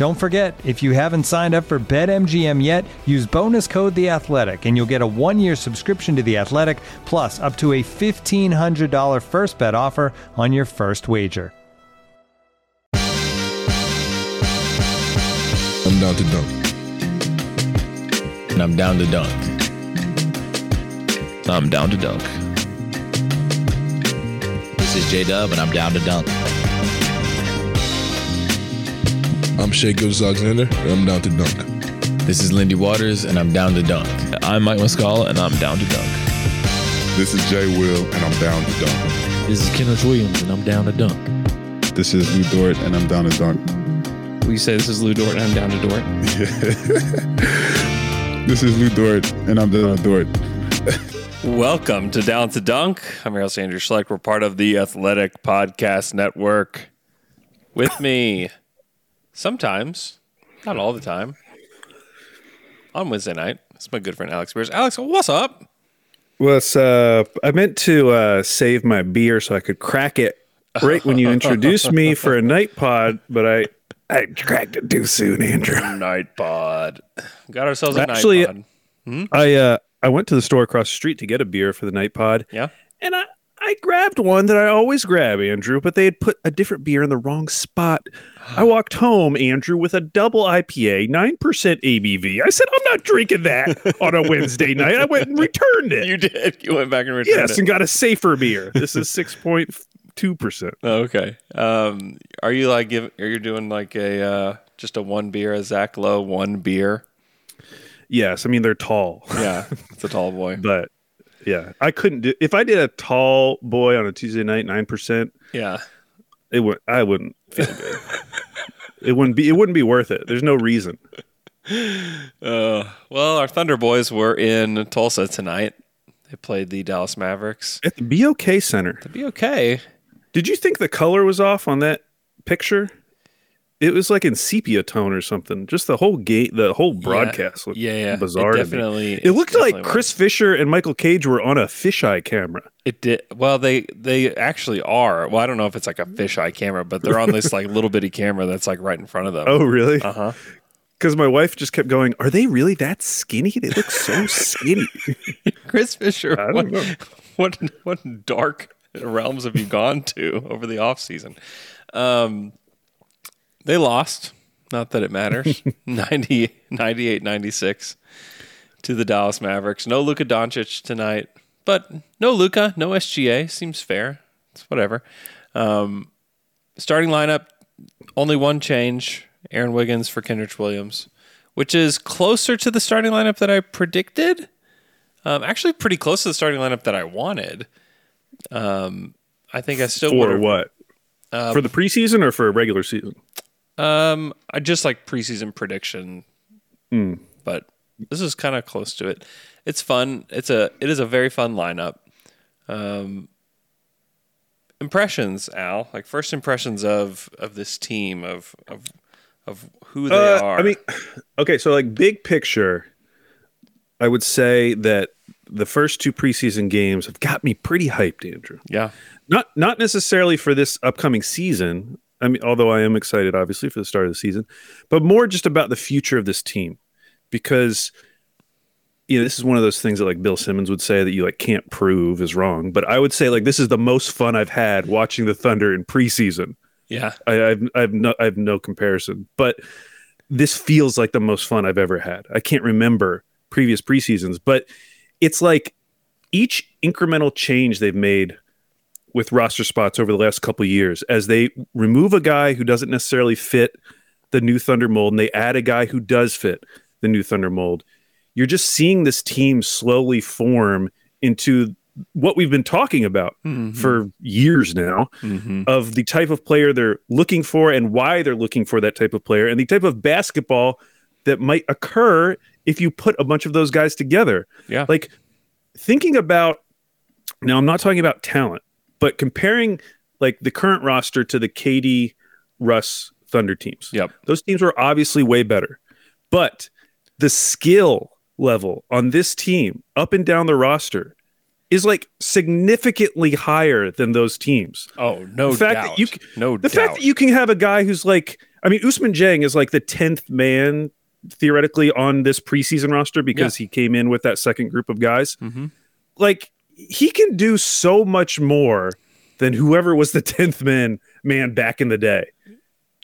Don't forget, if you haven't signed up for BetMGM yet, use bonus code The Athletic, and you'll get a one-year subscription to The Athletic, plus up to a fifteen hundred dollar first bet offer on your first wager. I'm down to dunk. And I'm down to dunk. I'm down to dunk. This is J Dub, and I'm down to dunk. I'm Shai Gilgeous-Alexander, and I'm down to dunk. This is Lindy Waters, and I'm down to dunk. I'm Mike Muscala, and I'm down to dunk. This is Jay Will, and I'm down to dunk. This is Kenrich Williams, and I'm down to dunk. This is Lu Dort, and I'm down to dunk. We say this is Lu Dort, and I'm down to Dort. this is Lu Dort, and I'm down to Dort. Welcome to Down to Dunk. I'm your host, Andrew Schlecht. We're part of the Athletic Podcast Network. With me, sometimes, not all the time, on Wednesday night, it's my good friend Alex Beers. Alex, what's up? What's up? I meant to uh, save my beer so I could crack it right when you introduced me for a night pod, but I I cracked it too soon, Andrew. Night pod. Got ourselves a Actually, night pod. I uh, I went to the store across the street to get a beer for the night pod, Yeah. and I I grabbed one that I always grab, Andrew, but they had put a different beer in the wrong spot. I walked home, Andrew, with a double IPA, nine percent ABV. I said, I'm not drinking that on a Wednesday night. I went and returned it. You did. You went back and returned it. yes, it. and got a safer beer. This is six point two percent. Oh, okay. Um, are you like give? Are you doing like a uh, just a one beer, a Zach Lowe one beer? Yes, I mean they're tall, Yeah, it's a tall boy. but yeah, I couldn't do if I did a tall boy on a Tuesday night, nine percent. Yeah. It would I wouldn't feel good. it wouldn't be it wouldn't be worth it. There's no reason. Uh, well, our Thunder boys were in Tulsa tonight. They played the Dallas Mavericks. At the BOK Center, be okay. did you think the color was off on that picture? It was like in sepia tone or something. Just the whole gate, the whole broadcast looked Yeah, yeah. bizarre. It definitely. It looked like Chris Fisher and Michael Cage were on a fisheye camera. It did. Well, they they actually are. Well, I don't know if it's like a fisheye camera, but they're on this like little bitty camera that's like right in front of them. Oh, really? Uh huh. Because my wife just kept going, "Are they really that skinny? They look so skinny." Chris Fisher. What, what what dark realms have you gone to over the off season? Um, they lost. Not that it matters. 90, 98 96 to the Dallas Mavericks. No Luka Doncic tonight, but no Luka, no SGA. Seems fair. It's whatever. Um, starting lineup, only one change. Aaron Wiggins for Kenrich Williams, which is closer to the starting lineup that I predicted. Um, actually, pretty close to the starting lineup that I wanted. Um, I think I still for would've- what? for the preseason or for a regular season? Um, I just like preseason prediction, Hmm. but this is kind of close to it. It's fun. It's a it is a very fun lineup. Um, impressions, Al, like first impressions of of this team of of of who they Uh, are. I mean, okay, so like big picture, I would say that the first two preseason games have got me pretty hyped, Andrew. yeah, Not not necessarily for this upcoming season. I mean, although I am excited, obviously, for the start of the season, but more just about the future of this team, because you know this is one of those things that like Bill Simmons would say that you like can't prove is wrong. But I would say like this is the most fun I've had watching the Thunder in preseason Yeah. I, I've I've no I have no comparison, but this feels like the most fun I've ever had. I can't remember previous preseasons, but it's like each incremental change they've made with roster spots over the last couple of years as they remove a guy who doesn't necessarily fit the new Thunder mold and they add a guy who does fit the new Thunder mold. You're just seeing this team slowly form into what we've been talking about for years now Mm-hmm. of the type of player they're looking for and why they're looking for that type of player and the type of basketball that might occur if you put a bunch of those guys together. Yeah. Like thinking about now I'm not talking about talent, but comparing like the current roster to the KD Russ Thunder teams. Yep. Those teams were obviously way better. But the skill level on this team up and down the roster is like significantly higher than those teams. Oh, no The fact doubt. that you no The doubt. fact that you can have a guy who's like, I mean, Ousmane Dieng is like the 10th man theoretically on this preseason roster because he came in with that second group of guys. Mhm. Like, he can do so much more than whoever was the 10th man man back in the day.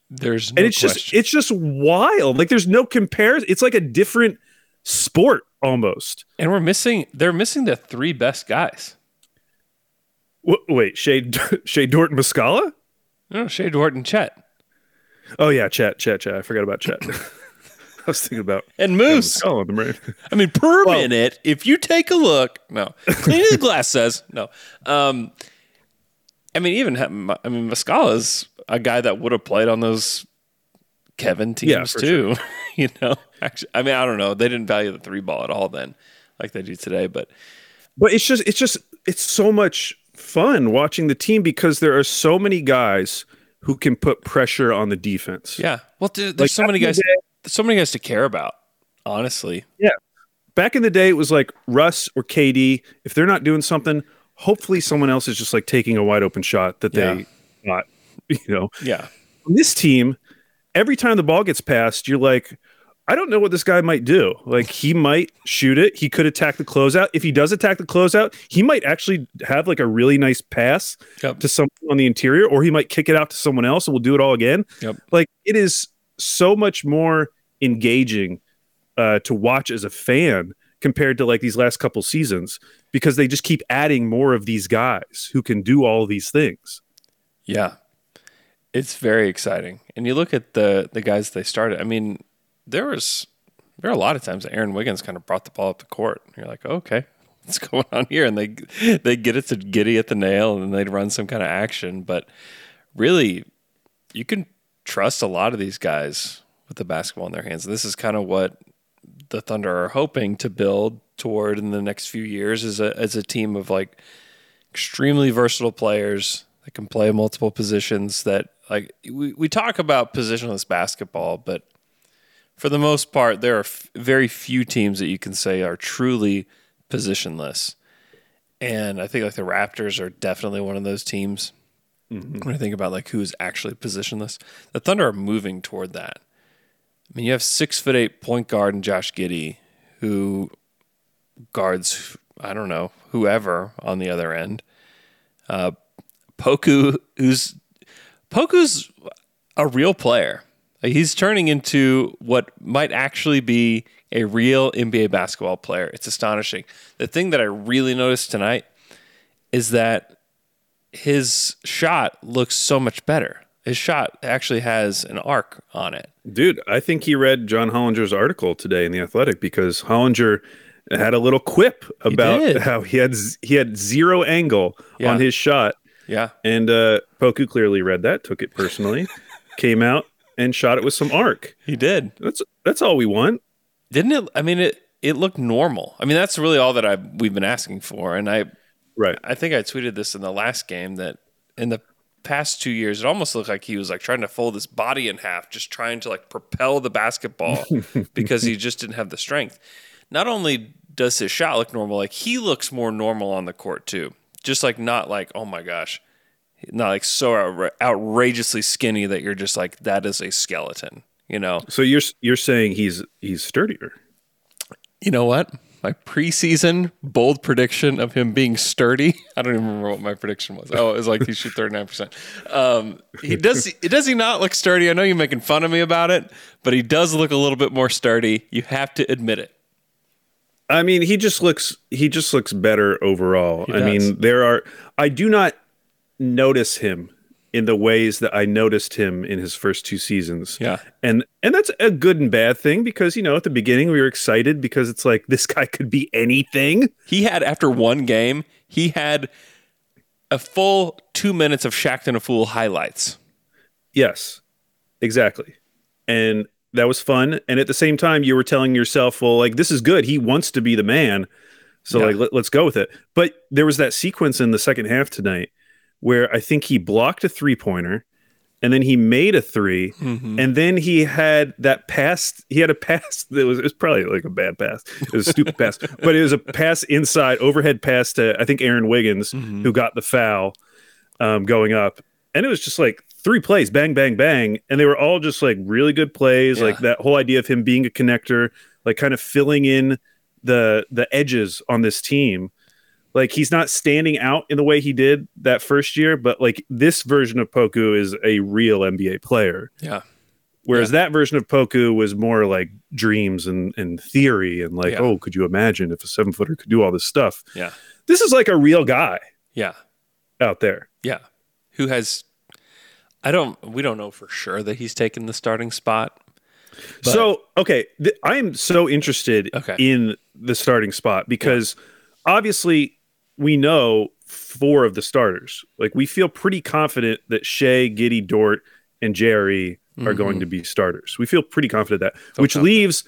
There's no and it's just it's just wild. Like there's no comparison. It's like a different sport almost. and we're missing. They're missing the three best guys. W- wait, Shai Shai Dort Muscala? No, Shai Dort and Chet Oh yeah, Chet, Chet, Chet. I forgot about Chet. I was thinking about and Moose. On the brain. I mean, per Well- minute, if you take a look, no, cleaning the glass says no. Um, I mean, even I mean, Muscala's a guy that would have played on those Kevin teams Yeah, too. you know, actually, I mean, I don't know. They didn't value the three ball at all then, like they do today. But But it's just it's just it's so much fun watching the team because there are so many guys who can put pressure on the defense. yeah, well, dude, there's Like, so many guys, the day- has to care about. Honestly, Yeah. Back in the day, it was like Russ or KD. If they're not doing something, hopefully someone else is just like taking a wide open shot that Yeah. they got. You know, yeah, on this team, every time the ball gets passed, you're like, I don't know what this guy might do. Like he might shoot it. He could attack the closeout. If he does attack the closeout, he might actually have like a really nice pass Yep. to someone on the interior, or he might kick it out to someone else and we'll do it all again. Yep. Like it is so much more engaging uh, to watch as a fan compared to like these last couple seasons because they just keep adding more of these guys who can do all these things. Yeah. It's very exciting. And you look at the the guys they started. I mean, there was there are a lot of times that Aaron Wiggins kind of brought the ball up the court. You're like, okay, what's going on here? And they they get it to Giddey at the nail and they'd run some kind of action. But really, you can trust a lot of these guys with the basketball in their hands. And this is kind of what the Thunder are hoping to build toward in the next few years as a as a team of like extremely versatile players that can play multiple positions that like we, we talk about positionless basketball but for the most part there are f- very few teams that you can say are truly positionless. And i think like the raptors are definitely one of those teams mm-hmm. when i think about like who's actually positionless. The thunder are moving toward that i mean you have six foot eight point guard and josh giddey who guards i don't know whoever on the other end uh, Poku, who's Poku's a real player. He's turning into what might actually be a real NBA basketball player. It's astonishing. The thing that I really noticed tonight is that his shot looks so much better. His shot actually has an arc on it. Dude, I think he read John Hollinger's article today in the Athletic because Hollinger had a little quip about did. how he had he had zero angle Yeah. on his shot, Yeah. and uh, Poku clearly read that, took it personally, came out and shot it with some arc. He did. That's that's all we want. Didn't it? I mean, it, it looked normal. I mean, that's really all that I we've been asking for. And I, Right. I think I tweeted this in the last game that in the past two years, it almost looked like he was like trying to fold his body in half, just trying to like propel the basketball because he just didn't have the strength. Not only does his shot look normal, like he looks more normal on the court too. Just like not like, oh my gosh, not like so outra- outrageously skinny that you're just like, that is a skeleton, you know? So you're you're saying he's he's sturdier. You know what? My preseason bold prediction of him being sturdy. I don't even remember what my prediction was. Oh, it was like he shoot thirty nine percent. Um, he does. Does he not look sturdy? I know you're making fun of me about it, but he does look a little bit more sturdy. You have to admit it. I mean, he just looks he just looks better overall. I mean, there are I do not notice him in the ways that I noticed him in his first two seasons. Yeah. And and that's a good and bad thing because you know, at the beginning we were excited because it's like this guy could be anything. He had after one game, he had a full two minutes of Shaqtin' a Fool highlights. Yes. Exactly. And that was fun. And at the same time, you were telling yourself, well, like, this is good. He wants to be the man. So, Yeah. like, let, let's go with it. But there was that sequence in the second half tonight where I think he blocked a three pointer and then he made a 3 and then he had that pass. He had a pass that was, it was probably like a bad pass. It was a stupid pass, but it was a pass inside, overhead pass to, I think, Aaron Wiggins, who got the foul um, going up. And it was just like three plays, bang, bang, bang. And they were all just like really good plays. Like that whole idea of him being a connector, like kind of filling in the the edges on this team. Like he's not standing out in the way he did that first year, but like this version of Poku is a real NBA player. Yeah. Whereas that version of Poku was more like dreams and, and theory and like, Yeah. oh, could you imagine if a seven footer could do all this stuff? Yeah. This is like a real guy Yeah. out there. Yeah. Who has I don't we don't know for sure that he's taken the starting spot. But- so okay, th- I am so interested Okay. in the starting spot because obviously we know four of the starters. Like we feel pretty confident that Shai, Giddey, Dort, and Jerry are mm-hmm. going to be starters. We feel pretty confident that, which confident. leaves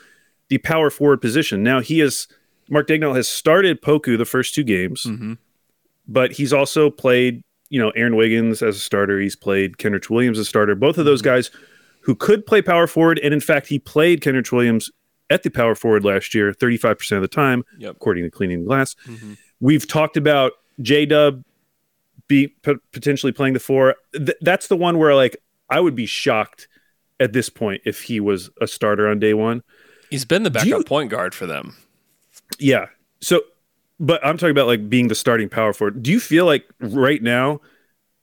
the power forward position. Now he is Mark Daigneault has started Poku the first two games, mm-hmm. but he's also played, you know, Aaron Wiggins as a starter. He's played Kenrich Williams as a starter. Both of those mm-hmm. guys who could play power forward, and in fact, he played Kenrich Williams at the power forward last year, 35% of the time, Yep. according to Cleaning the Glass. We've talked about J Dub be p- potentially playing the four. Th- that's the one where like I would be shocked at this point if he was a starter on day one. He's been the backup you- point guard for them. Yeah. So, but I'm talking about like being the starting power forward. Do you feel like right now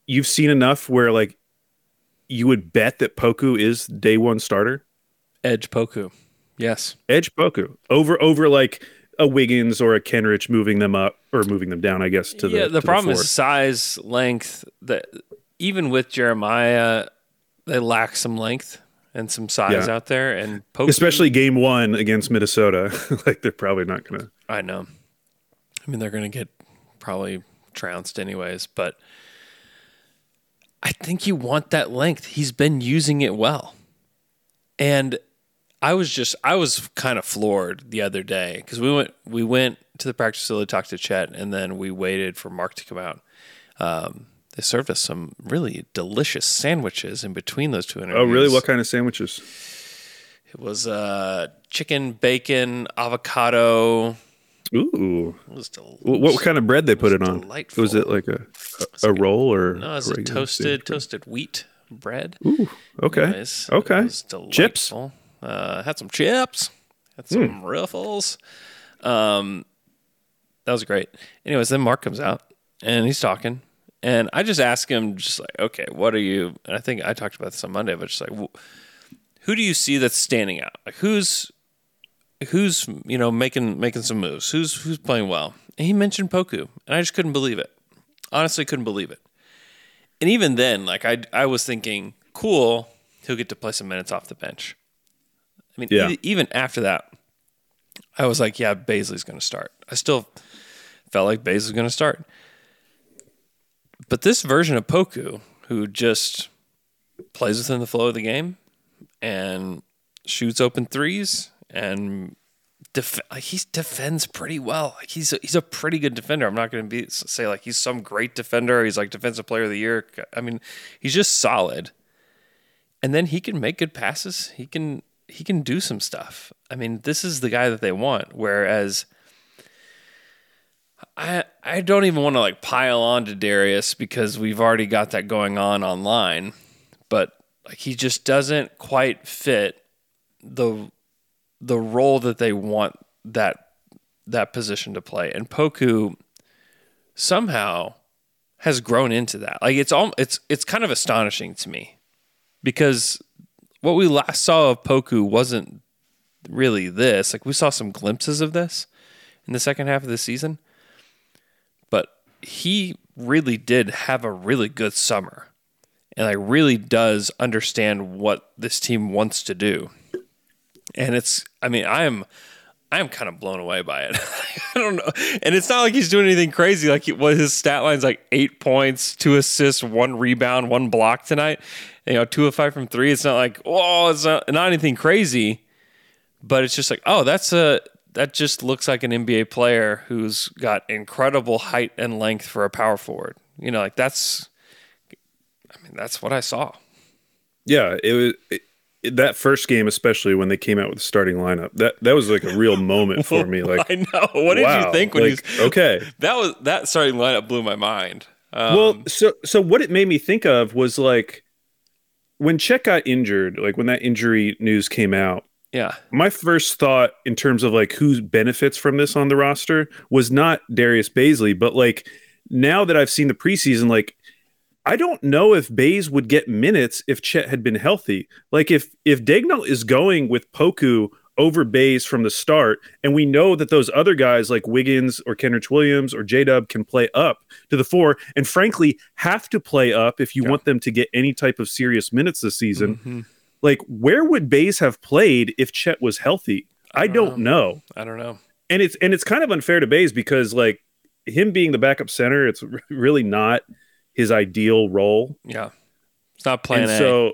you've seen enough where like you would bet that Poku is day one starter? Edge Poku. Yes. Edge Poku over over like a Wiggins or a Kenrich moving them up or moving them down, I guess. To the yeah, the problem four. is size, length. That even with Jeremiah, they lack some length and some size Yeah. out there. And Poku, especially game one against Minnesota. like they're probably not gonna. I know. I mean, they're going to get probably trounced anyways, but I think you want that length. He's been using it well. And I was just I was kind of floored the other day cuz we went we went to the practice facility talked to Chet and then we waited for Mark to come out. Um, they served us some really delicious sandwiches in between those two interviews. Oh, really? What kind of sandwiches? It was uh, chicken, bacon, avocado. Ooh, It was del- what, what kind of bread they put it on? delightful. Was it like a a, a roll or No, it's toasted toasted wheat bread. Ooh, okay, Anyways, okay. Chips? Uh, had some chips. Had some Hmm. Ruffles. Um, that was great. Anyways, then Mark comes out and he's talking, and I just ask him, just like, okay, what are you? And I think I talked about this on Monday, but just like, wh- who do you see that's standing out? Like, who's who's you know making making some moves? Who's who's playing well? And he mentioned Poku, and I just couldn't believe it. Honestly, couldn't believe it. And even then, like I I was thinking, cool, he'll get to play some minutes off the bench. I mean, Yeah. e- even after that, I was like, yeah, Bazley's going to start. I still felt like Bazley's going to start. But this version of Poku, who just plays within the flow of the game and shoots open threes and def- like he defends pretty well. Like he's a, he's a pretty good defender. I'm not going to be say like he's some great defender. He's like defensive player of the year. I mean, he's just solid. And then he can make good passes. He can he can do some stuff. I mean, this is the guy that they want. Whereas I I don't even want to like pile on to Darius because we've already got that going on online, but like he just doesn't quite fit the the role that they want that that position to play, and Poku somehow has grown into that. Like it's all it's it's kind of astonishing to me because what we last saw of Poku wasn't really this. Like we saw some glimpses of this in the second half of the season, but he really did have a really good summer and like really does understand what this team wants to do. And it's I mean, I am I am kind of blown away by it. I don't know. And it's not like he's doing anything crazy. Like what his stat line's like eight points, two assists, one rebound, one block tonight. You know, two of five from three. It's not like, oh, it's not, not anything crazy. But it's just like, oh, that's a that just looks like an NBA player who's got incredible height and length for a power forward. You know, like that's I mean, that's what I saw. Yeah, it was it, that first game, especially when they came out with the starting lineup. That that was like a real moment for me. Like, I know. What did wow, you think when like, you? Okay, that was that starting lineup blew my mind. Um, well, so so what it made me think of was like when Chet got injured, like when that injury news came out. yeah, My first thought in terms of like who benefits from this on the roster was not Darius Bazley, but like now that I've seen the preseason, like I don't know if Bays would get minutes if Chet had been healthy. Like if if Daigneault is going with Poku over Bays from the start, and we know that those other guys like Wiggins or Kenrich Williams or J Dub can play up to the four, and frankly have to play up if you Yeah. want them to get any type of serious minutes this season. Mhm. Like where would Bays have played if Chet was healthy? I don't know I don't know. and it's and it's kind of unfair to Bays because like him being the backup center, it's really not his ideal role. Yeah, it's not Plan and A. so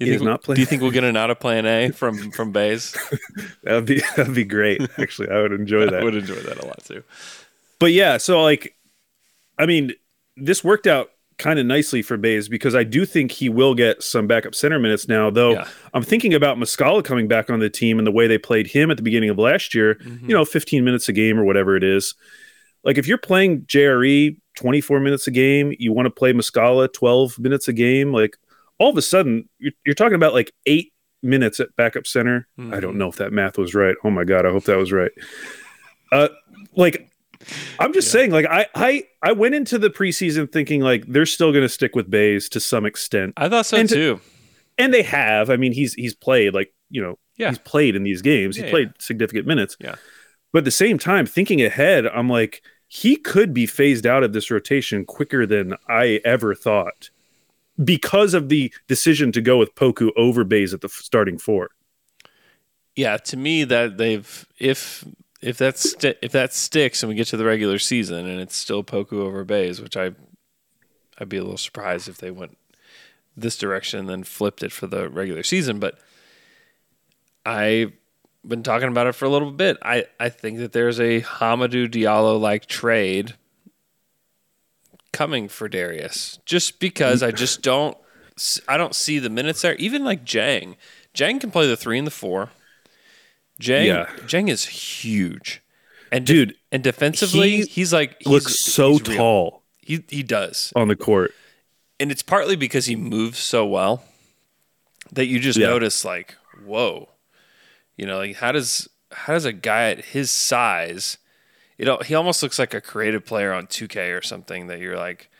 you think, not Plan Do you think we'll get an out of Plan A from from Bays? that'd be that'd be great. Actually, I would enjoy that. I would enjoy that a lot too. But yeah, so like, I mean, this worked out kind of nicely for Bays because I do think he will get some backup center minutes now. Though Yeah. I'm thinking about Muscala coming back on the team and the way they played him at the beginning of last year. Mhm. You know, 15 minutes a game or whatever it is. Like if you're playing JRE 24 minutes a game, you want to play Muscala 12 minutes a game. Like all of a sudden, you're, you're talking about like eight minutes at backup center. I Mhm. don't know if that math was right. Oh my god, I hope that was right. Uh, like I'm just saying, like I I I went into the preseason thinking like they're still going to stick with Bays to some extent, I thought so And to- too. and they have. I mean, he's he's played like you know Yeah. he's played in these games. Yeah, he played significant minutes. Yeah. but at the same time, thinking ahead, I'm like he could be phased out of this rotation quicker than I ever thought because of the decision to go with Poku over Bays at the starting four. Yeah, to me that they've if if that sti- if that sticks and we get to the regular season and it's still Poku over Bays, which I I'd be a little surprised if they went this direction and then flipped it for the regular season, but I've been talking about it for a little bit. I, I think that there's a Hamidou Diallo like trade coming for Darius just because I just don't I don't see the minutes there. Even like Dieng, Dieng can play the three and the four. Dieng, Yeah. Dieng is huge, and de- Dude, and defensively, he he's like he's, Looks so he's tall He he does, on the court. and it's partly because he moves so well that you just Yeah. notice like, whoa, you know, like how does how does a guy at his size, you know, he almost looks like a creative player on 2K or something that you're like,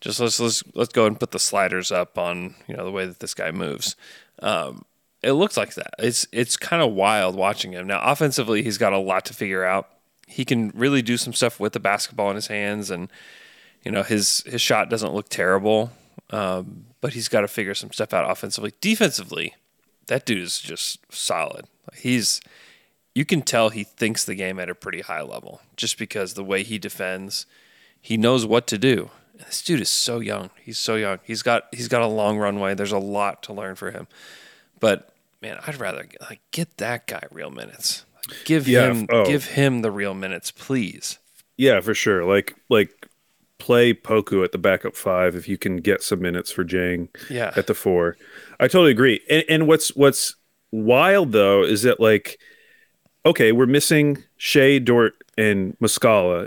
just let's let's let's go and put the sliders up on you know the way that this guy moves. Um, it looks like that. It's it's kind of wild watching him now. Offensively, he's got a lot to figure out. He can really do some stuff with the basketball in his hands, and you know his his shot doesn't look terrible, um, but he's got to figure some stuff out offensively. Defensively, that dude is just solid. He's you can tell he thinks the game at a pretty high level just because the way he defends, he knows what to do. And this dude is so young. He's so young. He's got he's got a long runway. There's a lot to learn for him. But man, I'd rather like get that guy real minutes. Like, give Yeah, him oh. give him the real minutes, please. Yeah, for sure. Like like play Poku at the backup five if you can get some minutes for Dieng Yeah. at the four. I totally agree. And, and what's what's wild though is that like okay, we're missing Shai, Dort, and Muscala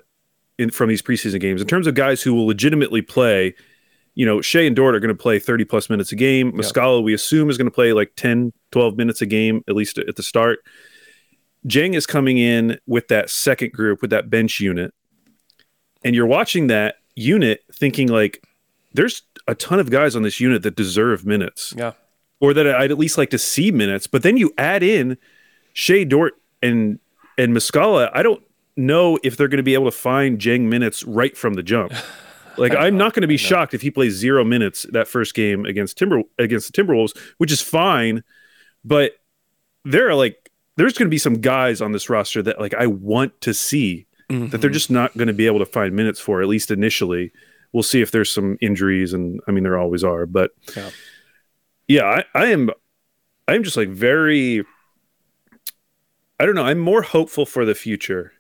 in from these preseason games. In terms of guys who will legitimately play, you know, Shai and Dort are going to play 30 plus minutes a game. Muscala, we assume, is going to play like 10, 12 minutes a game, at least at the start. Dieng is coming in with that second group with that bench unit, and you're watching that unit thinking like, there's a ton of guys on this unit that deserve minutes, Yeah. Or that I'd at least like to see minutes. But then you add in Shai Dort and and Muscala. I don't know if they're going to be able to find Dieng minutes right from the jump. Like I'm not going to be shocked if he plays zero minutes that first game against Timber against the Timberwolves, which is fine. But there are like there's going to be some guys on this roster that like I want to see that they're just not going to be able to find minutes for at least initially. We'll see if there's some injuries, and I mean there always are, but Yeah. Yeah, I, I am I am just like very I don't know. I'm more hopeful for the future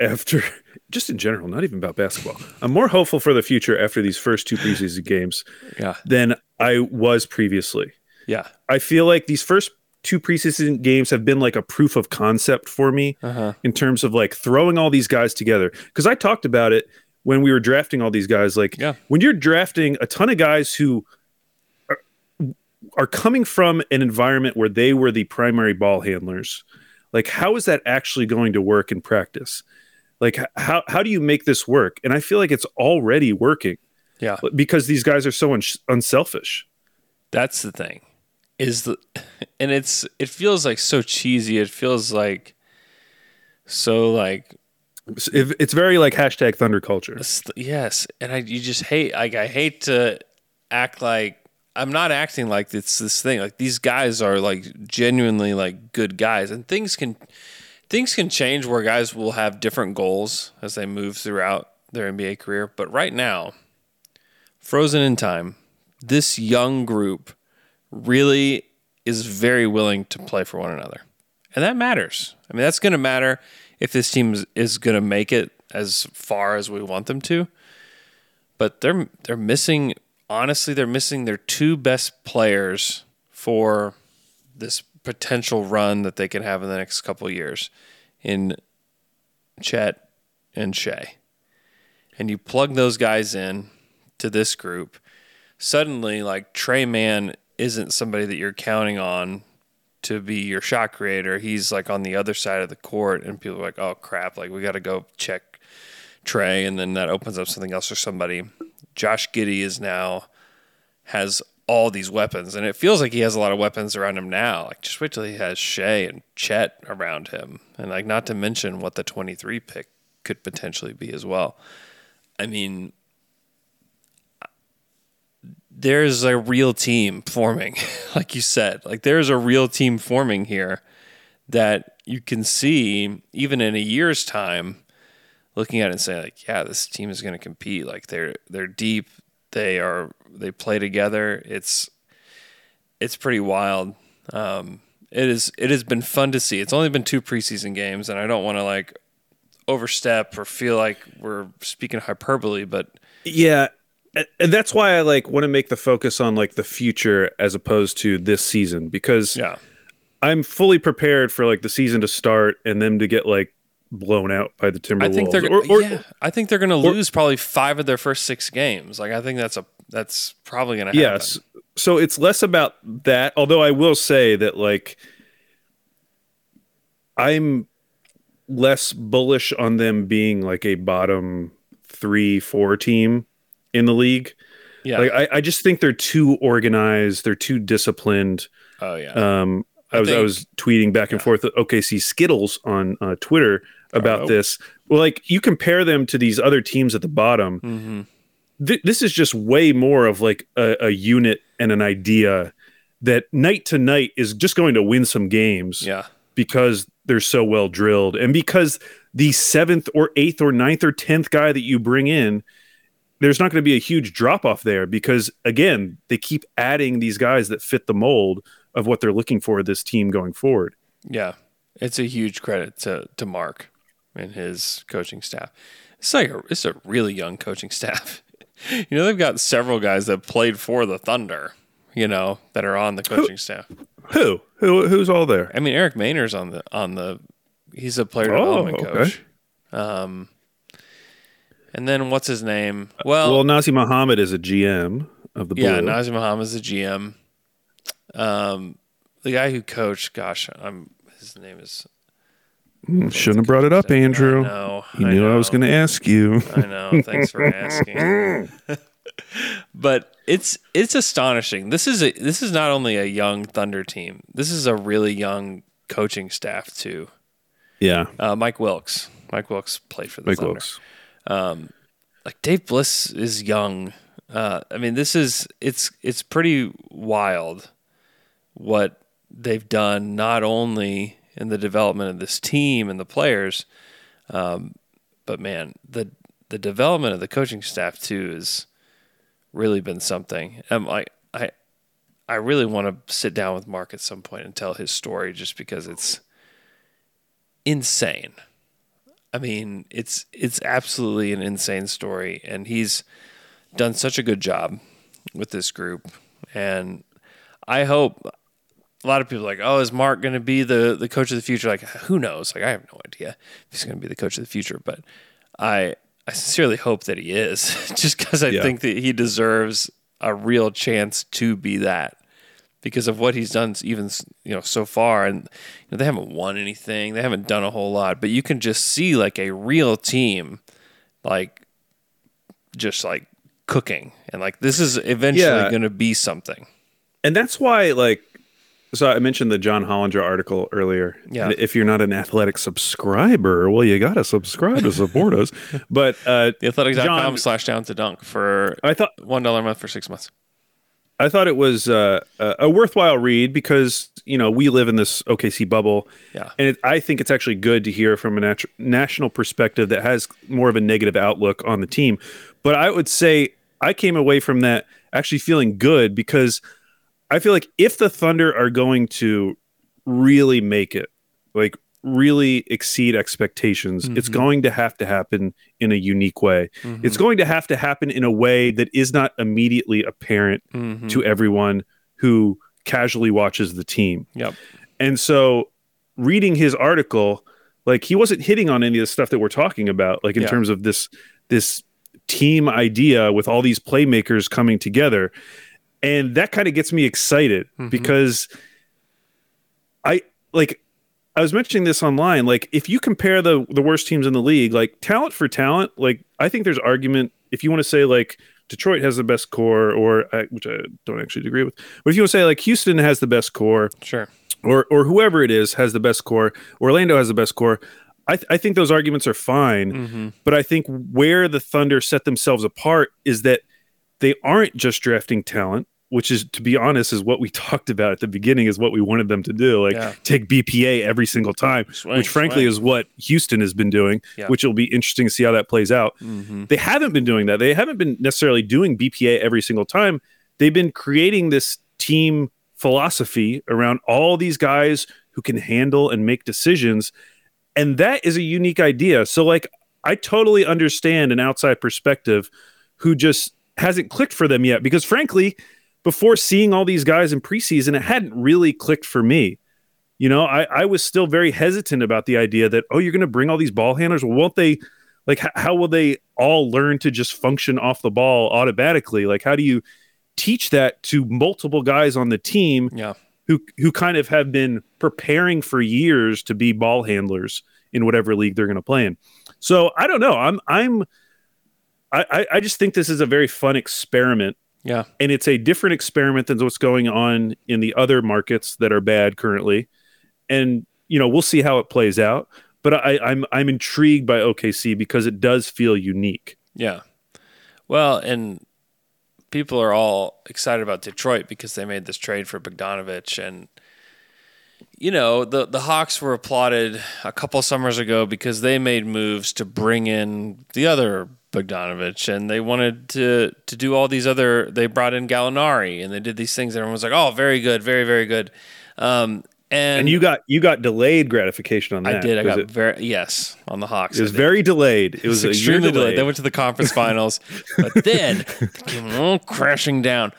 after just in general, not even about basketball. I'm more hopeful for the future after these first two preseason games Yeah. than I was previously. Yeah. I feel like these first two preseason games have been like a proof of concept for me Uh-huh. in terms of like throwing all these guys together. Because I talked about it when we were drafting all these guys. Like Yeah. when you're drafting a ton of guys who are coming from an environment where they were the primary ball handlers, like how is that actually going to work in practice? Like how how do you make this work? And I feel like it's already working Yeah. because these guys are so un- unselfish. That's the thing. Is the and it's it feels like so cheesy. It feels like so like It's- if- It's very like hashtag thunder culture. yes, and I you just hate like I hate to act like I'm not acting like it's this thing. Like these guys are like genuinely like good guys, and things can things can change where guys will have different goals as they move throughout their NBA career. But right now, frozen in time, this young group really is very willing to play for one another. And that matters. I mean, that's going to matter if this team is, is going to make it as far as we want them to. But they're they're missing honestly, they're missing their two best players for this potential run that they can have in the next couple years in Chet and Shai. And you plug those guys in to this group, suddenly like Tre Mann isn't somebody that you're counting on to be your shot creator. He's like on the other side of the court and people are like, "Oh crap, like we got to go check Tre," and then that opens up something else for somebody. Josh Giddey is now has all these weapons, and it feels like he has a lot of weapons around him now. Like just wait till he has Shai and Chet around him, and like not to mention what the 23 pick could potentially be as well. I mean, there's a real team forming, like you said. Like there's a real team forming here that you can see even in a year's time looking at it and saying like yeah this team is going to compete. Like they're they're deep. They are they play together. It's it's pretty wild. Um it is it has been fun to see. It's only been two preseason games and i don't want to like overstep or feel like we're speaking hyperbole but Yeah, and that's why I like want to make the focus on like the future as opposed to this season because yeah. I'm fully prepared for like the season to start and them to get like blown out by the Timberwolves. I think they're or, or, yeah. I think they're going to lose probably five of their first six games. Like I think that's a that's probably going to happen. yes. So it's less about that. Although I will say that like I'm less bullish on them being like a bottom three, four team in the league. Yeah. Like I, I just think they're too organized. They're too disciplined. oh yeah. Um, I, was I was tweeting back and forth with OKC Skittles on uh, Twitter about Oh. this. Well, like you compare them to these other teams at the bottom. hmm Th- this is just way more of like a, a unit and an idea that night to night is just going to win some games Yeah. because they're so well drilled and because the seventh or eighth or ninth or tenth guy that you bring in there's not going to be a huge drop off there because again they keep adding these guys that fit the mold of what they're looking for this team going forward Yeah. It's a huge credit to to Mark and his coaching staff. It's like a, it's a really young coaching staff. you know, they've got several guys that played for the Thunder. You know, that are on the coaching staff. who who who's all there I mean, Eric Maynor's on the on the. He's a player Oh, development okay. coach. Um, and then what's his name? Well, well Nazr Mohammed is a gm of the Blue. yeah, Nazr is a GM. Um, the guy who coached, gosh, I'm his name is Shouldn't have brought it up, Andrew. No, You knew I, was going to ask you. I know. Thanks for asking. but it's it's astonishing. This is a this is not only a young Thunder team. This is a really young coaching staff too. Yeah, Uh, Mike Wilks. Mike Wilks played for the Mike Thunder. Wilks. Like Dave Bliss is young. Uh, I mean, this is it's it's pretty wild what they've done. Not only in the development of this team and the players, um, but man, the the development of the coaching staff too has really been something. Um, like I, I really want to sit down with Mark at some point and tell his story, just because it's insane. I mean, it's it's absolutely an insane story, and he's done such a good job with this group. And I hope a lot of people like, oh, is Mark going to be the the coach of the future? Like, who knows? Like, I have no idea if he's going to be the coach of the future, but I I sincerely hope that he is, just because I Yeah. think that he deserves a real chance to be that because of what he's done even you know so far and you know, they haven't won anything they haven't done a whole lot but you can just see like a real team like just like cooking and like this is eventually Yeah. going to be something and that's why like so i mentioned the john hollinger article earlier. Yeah. And if you're not an athletic subscriber well you gotta subscribe to support us. But uh theathletic.com slash down to dunk for i thought one dollar a month for six months. I thought it was uh, a a worthwhile read because you know we live in this okc bubble. Yeah. and it, i think it's actually good to hear from a nat- national perspective that has more of a negative outlook on the team. But i would say i came away from that actually feeling good because I feel like if the Thunder are going to really make it, like really exceed expectations, it's going to have to happen in a unique way. It's going to have to happen in a way that is not immediately apparent Mm-hmm. to everyone who casually watches the team. yep And so reading his article, like he wasn't hitting on any of the stuff that we're talking about, like in Yeah. terms of this this team idea with all these playmakers coming together. And that kind of gets me excited Mm-hmm. because I like I was mentioning this online. Like if you compare the the worst teams in the league, like talent for talent, like I think there's argument if you want to say like Detroit has the best core, or uh, which I don't actually agree with, but if you want to say like Houston has the best core, sure or or whoever it is has the best core. Orlando has the best core. I, th- I think those arguments are fine, Mm-hmm. but I think where the Thunder set themselves apart is that they aren't just drafting talent, which is, to be honest, is what we talked about at the beginning, is what we wanted them to do, like Yeah. take BPA every single time, Swing, which frankly swing. is what Houston has been doing, Yeah. which will be interesting to see how that plays out. mm-hmm. They haven't been doing that. They haven't been necessarily doing BPA every single time. They've been creating this team philosophy around all these guys who can handle and make decisions. And that is a unique idea. So, like, I totally understand an outside perspective who just hasn't clicked for them yet. Because, frankly, before seeing all these guys in preseason, it hadn't really clicked for me. You know, I, I was still very hesitant about the idea that, oh, you're going to bring all these ball handlers. Well, won't they, like, h- how will they all learn to just function off the ball automatically? Like, how do you teach that to multiple guys on the team yeah who who kind of have been preparing for years to be ball handlers in whatever league they're going to play in. So I don't know. I'm I'm I I- just think this is a very fun experiment, yeah and it's a different experiment than what's going on in the other markets that are bad currently. And you know we'll see how it plays out. But I, I'm I'm intrigued by OKC because it does feel unique. Yeah. Well, and people are all excited about Detroit because they made this trade for Bogdanovich and you know, the the Hawks were applauded a couple summers ago because they made moves to bring in the other Bogdanovich and they wanted to to do all these other they brought in Gallinari and they did these things and everyone was like, "Oh, very good, very very good." Um and, And you got you got delayed gratification on that. I did. I got it, very yes on the Hawks. it was very delayed. It was a year extremely delayed. delayed. They went to the conference finals, but then they came crashing down.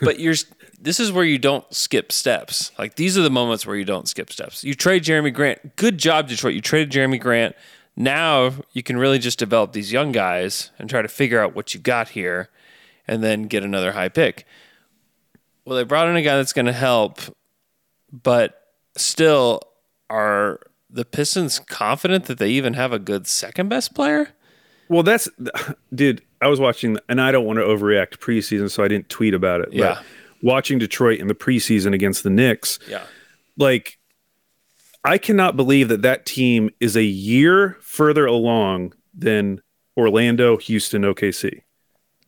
But you're this is where you don't skip steps. Like these are the moments where you don't skip steps. You trade Jerami Grant. Good job, Detroit. You traded Jerami Grant. Now you can really just develop these young guys and try to figure out what you got here, and then get another high pick. Well, they brought in a guy that's going to help, but still are the Pistons confident that they even have a good second best player? Well, that's dude. I was watching, and I don't want to overreact preseason, so I didn't tweet about it. Yeah. But watching Detroit in the preseason against the Knicks, Yeah. like I cannot believe that that team is a year further along than Orlando, Houston, OKC.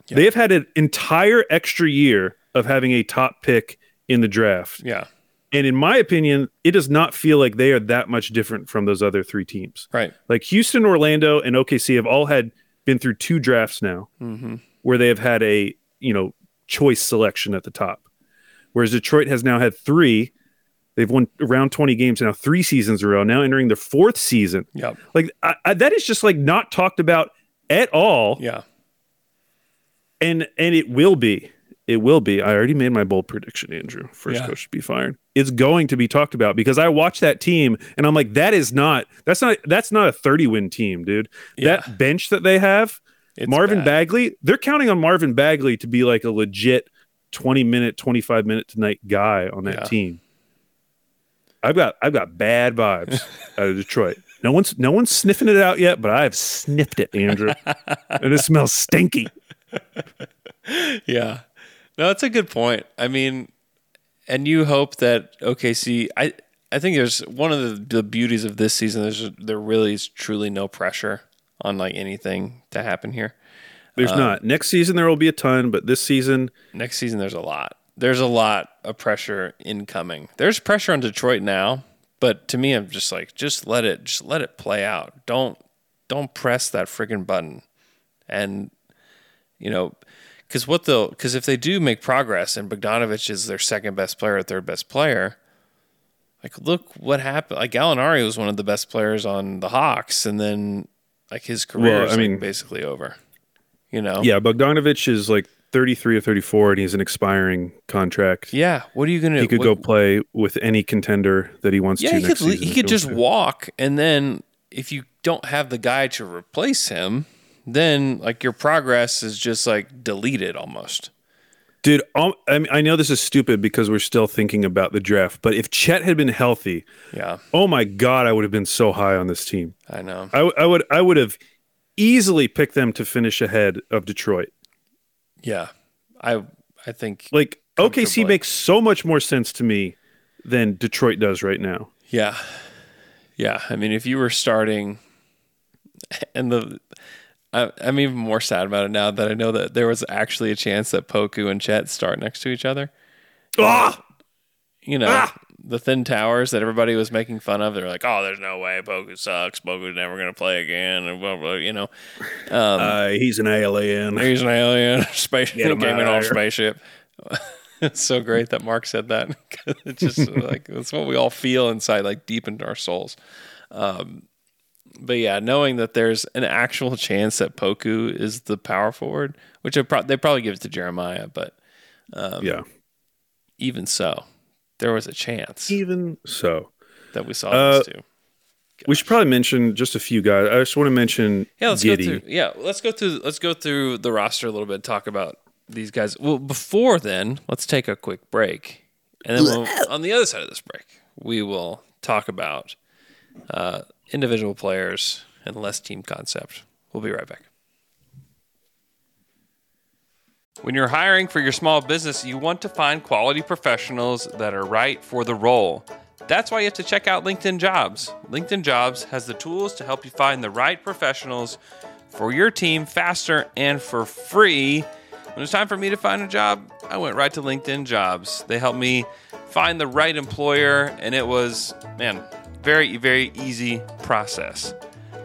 They have had an entire extra year of having a top pick in the draft. Yeah. And in my opinion, it does not feel like they are that much different from those other three teams. Right. Like Houston, Orlando, and OKC have all had been through two drafts now Mm-hmm. where they have had a, you know, choice selection at the top. Whereas Detroit has now had three. They've won around 20 games now, three seasons in a row, now entering their fourth season. Yep. Like I, I, that is just like not talked about at all. Yeah. And and it will be. It will be. I already made my bold prediction, Andrew. First Yeah. coach to be fired. It's going to be talked about because I watch that team and I'm like, that is not that's not that's not a 30 win team, dude. Yeah. That bench that they have, It's Marvin bad. Bagley, they're counting on Marvin Bagley to be like a legit 20 minute, 25 minute tonight guy on that Yeah. team. I've got I've got bad vibes out of Detroit. No one's no one's sniffing it out yet, but I have sniffed it, Andrew. and it smells stinky. Yeah. No, that's a good point. I mean, and you hope that OKC. I I think there's one of the, the beauties of this season. There's there really is truly no pressure on like anything to happen here. There's Uh, not. Next season there will be a ton, but this season, Next season, there's a lot. There's a lot of pressure incoming. There's pressure on Detroit now, but to me, I'm just like, just let it, just let it play out. Don't, don't press that friggin' button. And you know, because what they'll, because if they do make progress and Bogdanovich is their second best player or third best player, like look what happened. Like Gallinari was one of the best players on the Hawks, and then like his career Well, is I like, mean- basically over. You know, yeah, Bogdanovich is like 33 or 34 and he's an expiring contract. yeah. What are you gonna? He could what- go play with any contender that he wants Yeah, to he could he could just to. walk, and then if you don't have the guy to replace him, then like your progress is just like deleted almost. Dude, um, I, mean, I know this is stupid because we're still thinking about the draft, but if Chet had been healthy, Yeah, oh my god, I would have been so high on this team. I know. I, I would I would have easily picked them to finish ahead of Detroit. Yeah, I I think Like OKC makes so much more sense to me than Detroit does right now. yeah, yeah. I mean, if you were starting, and the. I, I'm even more sad about it now that I know that there was actually a chance that Poku and Chet start next to each other. Ah, you know, the thin towers that everybody was making fun of. They're like, oh, there's no way Poku sucks. Poku's never going to play again. And blah, blah, you know, uh, he's an alien. he's an alien space Get him gaming outta on spaceship. it's so great that Mark said that. it's just like, it's what we all feel inside, like deep into our souls. Um, but yeah, knowing that there's an actual chance that Poku is the power forward, which pro- they probably give it to Jeremiah, but yeah. even so, there was a chance Even so, that we saw Uh, these two. we should probably mention just a few guys. I just want to mention Yeah, let's Giddey. go through. Yeah, let's go through. Let's go through the roster a little bit. Talk about these guys. Well, before then, let's take a quick break, and then we'll, on the other side of this break, we will talk about uh, individual players and less team concept. We'll be right back. When you're hiring for your small business, you want to find quality professionals that are right for the role. That's why you have to check out LinkedIn Jobs. LinkedIn Jobs has the tools to help you find the right professionals for your team faster and for free. When it was time for me to find a job, I went right to LinkedIn Jobs. They helped me find the right employer, and it was, man, very, very easy process.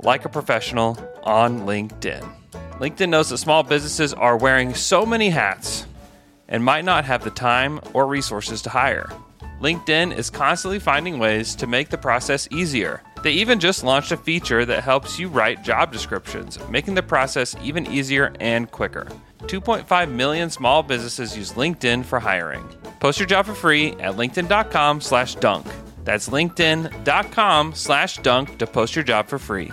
like a professional on LinkedIn. LinkedIn knows that small businesses are wearing so many hats and might not have the time or resources to hire. LinkedIn is constantly finding ways to make the process easier. They even just launched a feature that helps you write job descriptions, making the process even easier and quicker. 2.5 million small businesses use LinkedIn for hiring. Post your job for free at linkedin.com slash dunk. That's linkedin.com slash dunk to post your job for free.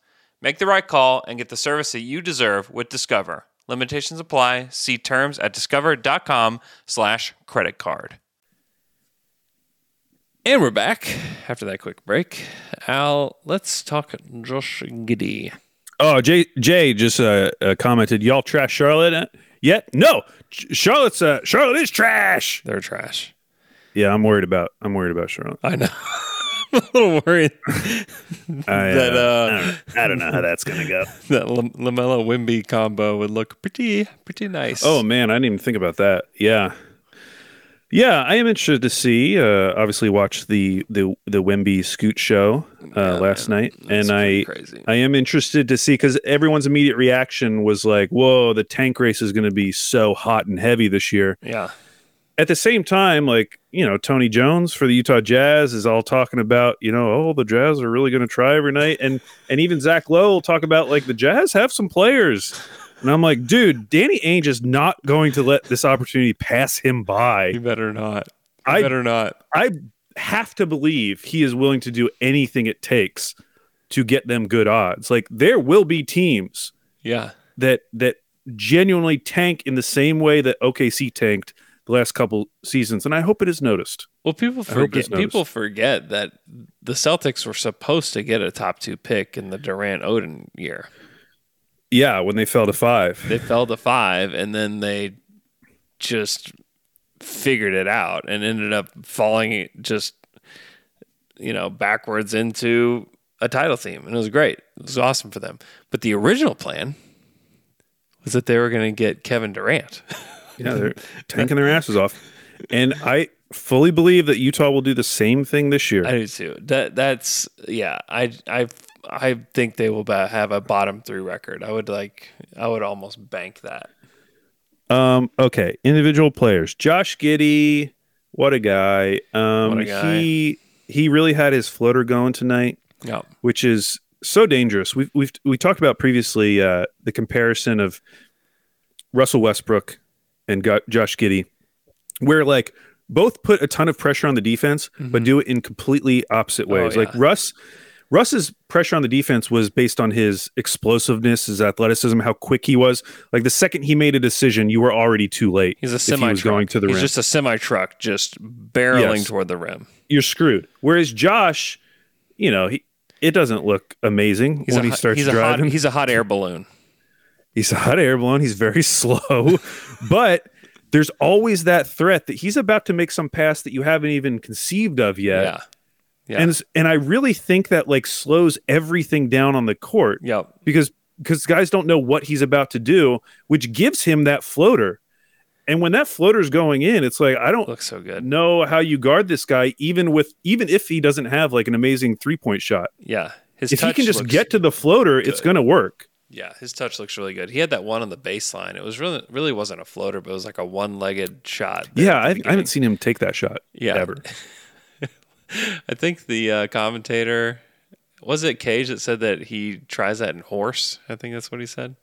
Make the right call and get the service that you deserve with Discover. Limitations apply. See terms at discover.com slash credit card. And we're back after that quick break. Al, let's talk Josh Giddey. Oh, Jay Jay just uh, uh, commented, "Y'all trash Charlotte uh, yet? No, Charlotte's uh, Charlotte is trash. They're trash. Yeah, I'm worried about I'm worried about Charlotte. I know. I'm a little worried I, that uh, uh, I, don't, I don't know how that's gonna go. that Lam- Lamelo Wemby combo would look pretty pretty nice. Oh man, I didn't even think about that. Yeah, yeah, I am interested to see. Uh, obviously, watched the the the Wemby Scoot show uh, Yeah, last man. night, That's and I crazy. I am interested to see because everyone's immediate reaction was like, "Whoa, the tank race is going to be so hot and heavy this year." yeah, At the same time, like you know, Tony Jones for the Utah Jazz is all talking about, you know, oh, the Jazz are really going to try every night, and and even Zach Lowe will talk about like the Jazz have some players. And I'm like, dude, Danny Ainge is not going to let this opportunity pass him by. you better not. You I- better not. I have to believe he is willing to do anything it takes to get them good odds. Like there will be teams Yeah, that that genuinely tank in the same way that OKC tanked the last couple seasons, and I hope it is noticed. Well, people I hope it's forget. People forget that the Celtics were supposed to get a top two pick in the Durant Oden year. Yeah, when they fell to five. They fell to five, and then they just figured it out and ended up falling just you know backwards into a title team, and it was great. It was awesome for them. But the original plan was that they were going to get Kevin Durant. Yeah, they're tanking their asses off, and I fully believe that Utah will do the same thing this year. I do too. That that's yeah. I I I think they will have a bottom three record. I would like. I would almost bank that. Um, okay, individual players. Josh Giddey, what a guy. Um, What a guy. He he really had his floater going tonight, Yeah. which is so dangerous. We've we've we talked about previously uh, the comparison of Russell Westbrook and Josh Giddey, where like both put a ton of pressure on the defense, but do it in completely opposite Mm-hmm. Oh, ways. Like. Russ. Russ's pressure on the defense was based on his explosiveness, his athleticism, how quick he was. Like the second he made a decision, you were already too late. He's a semi he was going to the He's rim. just a semi truck, just barreling Yes. toward the rim. You're screwed. Whereas Josh, you know, he it doesn't look amazing He's when a, he hot- starts he's a driving. hot, he's a hot air balloon. He's a hot air balloon. He's very slow, but there's always that threat that he's about to make some pass that you haven't even conceived of yet. Yeah. Yeah. And and I really think that like slows everything down on the court Yep. because because guys don't know what he's about to do, which gives him that floater. And when that floater's going in, it's like I don't Looks so good. know how you guard this guy, even with even if he doesn't have like an amazing three point shot. Yeah. His If he can just get to the floater, it's going to work. Yeah, his touch looks really good. He had that one on the baseline. It was really really wasn't a floater, but it was like a one legged shot. Yeah, I, I haven't seen him take that shot Yeah. ever. I think the uh, commentator was it Cage that said that he tries that in horse. I think that's what he said.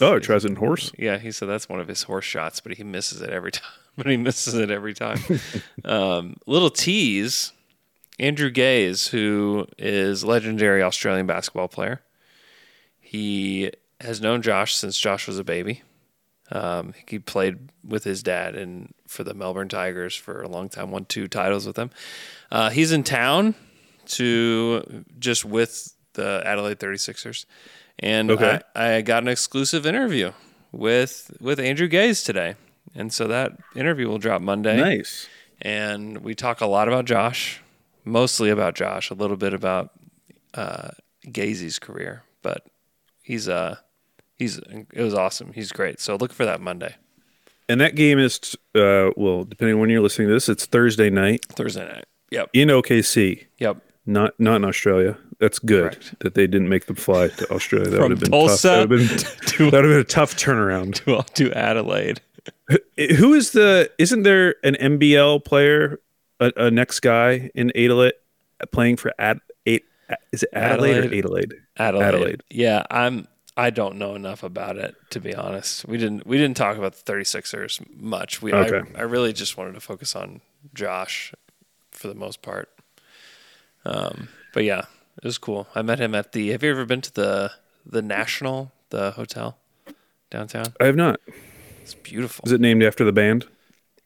Oh, it tries it in horse. Yeah, he said that's one of his horse shots, but he misses it every time. But he misses it every time. um, little tease: Andrew Gaze, who is legendary Australian basketball player, he has known Josh since Josh was a baby. Um, he played with his dad and for the Melbourne Tigers for a long time. Won two titles with them. Uh, he's in town to just with the Adelaide 36ers. And Okay. I, I got an exclusive interview with with Andrew Gaze today. And so that interview will drop Monday. Nice. And we talk a lot about Josh, mostly about Josh, a little bit about uh, Gazy's career, but he's uh he's it was awesome. He's great. So look for that Monday, And that game is, uh, well, depending on when you're listening to this, it's Thursday night Thursday night. Yep. in OKC, Yep. not not in Australia. That's good Correct. that they didn't make them fly to Australia. That would have been Tulsa tough. That would have been, that would have been a tough turnaround. To, to Adelaide. Who is the? Isn't there an NBL player, a, a next guy in Adelaide playing for Ad? Eight, is it Adelaide, Adelaide. or Adelaide? Adelaide. Adelaide. Yeah, I'm I don't know enough about it to be honest. We didn't we didn't talk about the 36ers much. We Okay. I, I really just wanted to focus on Josh for the most part. Um but yeah, it was cool. I met him at the Have you ever been to the the National, the hotel downtown? I have not. It's beautiful. Is it named after the band?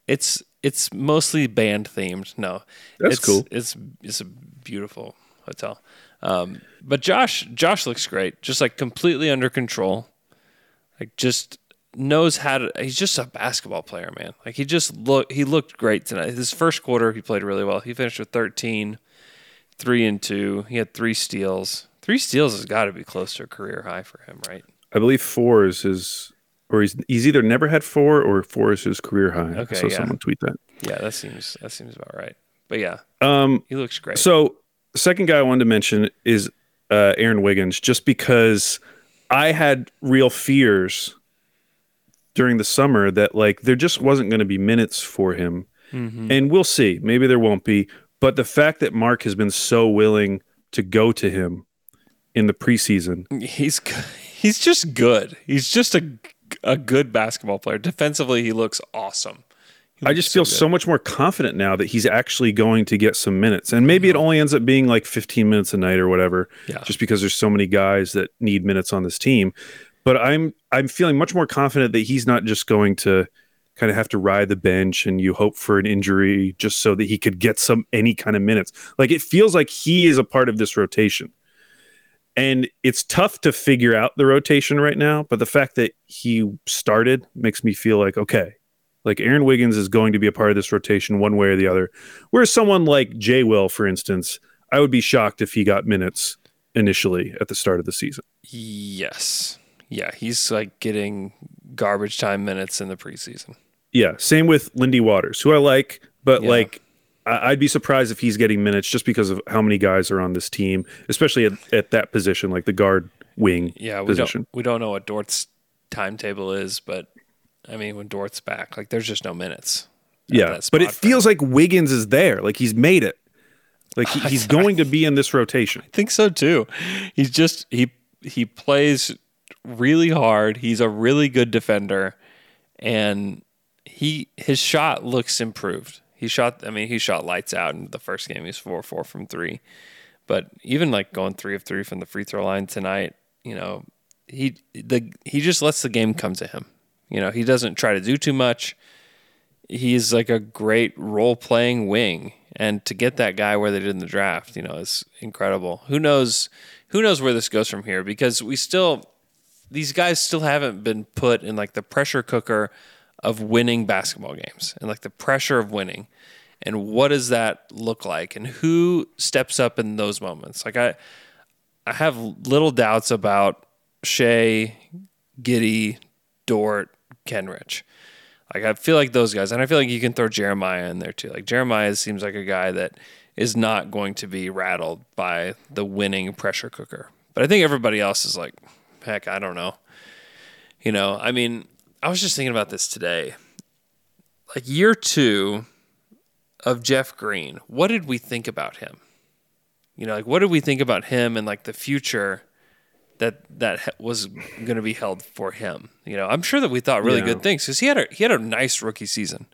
It's it's mostly band themed. No, That's it's, cool. It's it's a beautiful hotel. Um, but Josh Josh looks great, just like completely under control. Like just knows how to. He's just a basketball player, man. Like he just look. He looked great tonight. His first quarter, he played really well. He finished with 13, three and two. He had three steals. Three steals has got to be close to a career high for him, right? I believe four is his, or he's he's either never had four or four is his career high. Okay, so yeah. someone tweet that. Yeah, that seems that seems about right. But yeah, Um, he looks great. So, second guy I wanted to mention is uh, Aaron Wiggins, just because I had real fears during the summer that like there just wasn't going to be minutes for him, and we'll see. Maybe there won't be, but the fact that Mark has been so willing to go to him in the preseason, He's he's just good. He's just a a good basketball player. Defensively, he looks awesome. I just feel good. so much more confident now that he's actually going to get some minutes. And maybe it only ends up being like 15 minutes a night or whatever, Yeah. just because there's so many guys that need minutes on this team. But I'm I'm feeling much more confident that he's not just going to kind of have to ride the bench and you hope for an injury just so that he could get some any kind of minutes. Like it feels like he is a part of this rotation. And it's tough to figure out the rotation right now, but the fact that he started makes me feel like okay, like Aaron Wiggins is going to be a part of this rotation one way or the other. Whereas someone like Jay Will, for instance, I would be shocked if he got minutes initially at the start of the season. Yes. Yeah, he's like getting garbage time minutes in the preseason. Yeah, same with Lindy Waters, who I like, but Yeah. like I'd be surprised if he's getting minutes just because of how many guys are on this team, especially at, at that position, like the guard wing Yeah, we position. don't we don't know what Dort's timetable is, but I mean, when Dort's back, like there's just no minutes. Yeah, but it feels him. like Wiggins is there, like he's made it, like he, he's going to be in this rotation. I think so too. He's just he he plays really hard. He's a really good defender, and he his shot looks improved. He shot. I mean, he shot lights out in the first game. He's four four from three, but even like going three of three from the free throw line tonight, you know, he the he just lets the game come to him. You know, he doesn't try to do too much. He's like a great role playing wing, and to get that guy where they did in the draft, you know, is incredible. Who knows? Who knows where this goes from here? Because we still these guys still haven't been put in like the pressure cooker of winning basketball games and like the pressure of winning and what does that look like and who steps up in those moments like i i have little doubts about Shai, Giddey, Dort, Kenrich. Like I feel like those guys, and I feel like you can throw Jeremiah in there too. Like Jeremiah seems like a guy that is not going to be rattled by the winning pressure cooker. But I think everybody else is like, heck, I don't know. You know, I mean, I was just thinking about this today. Like year two of Jeff Green, what did we think about him? You know, like what did we think about him and like the future that that was going to be held for him? You know, I'm sure that we thought really Yeah. good things because he had a he had a nice rookie season,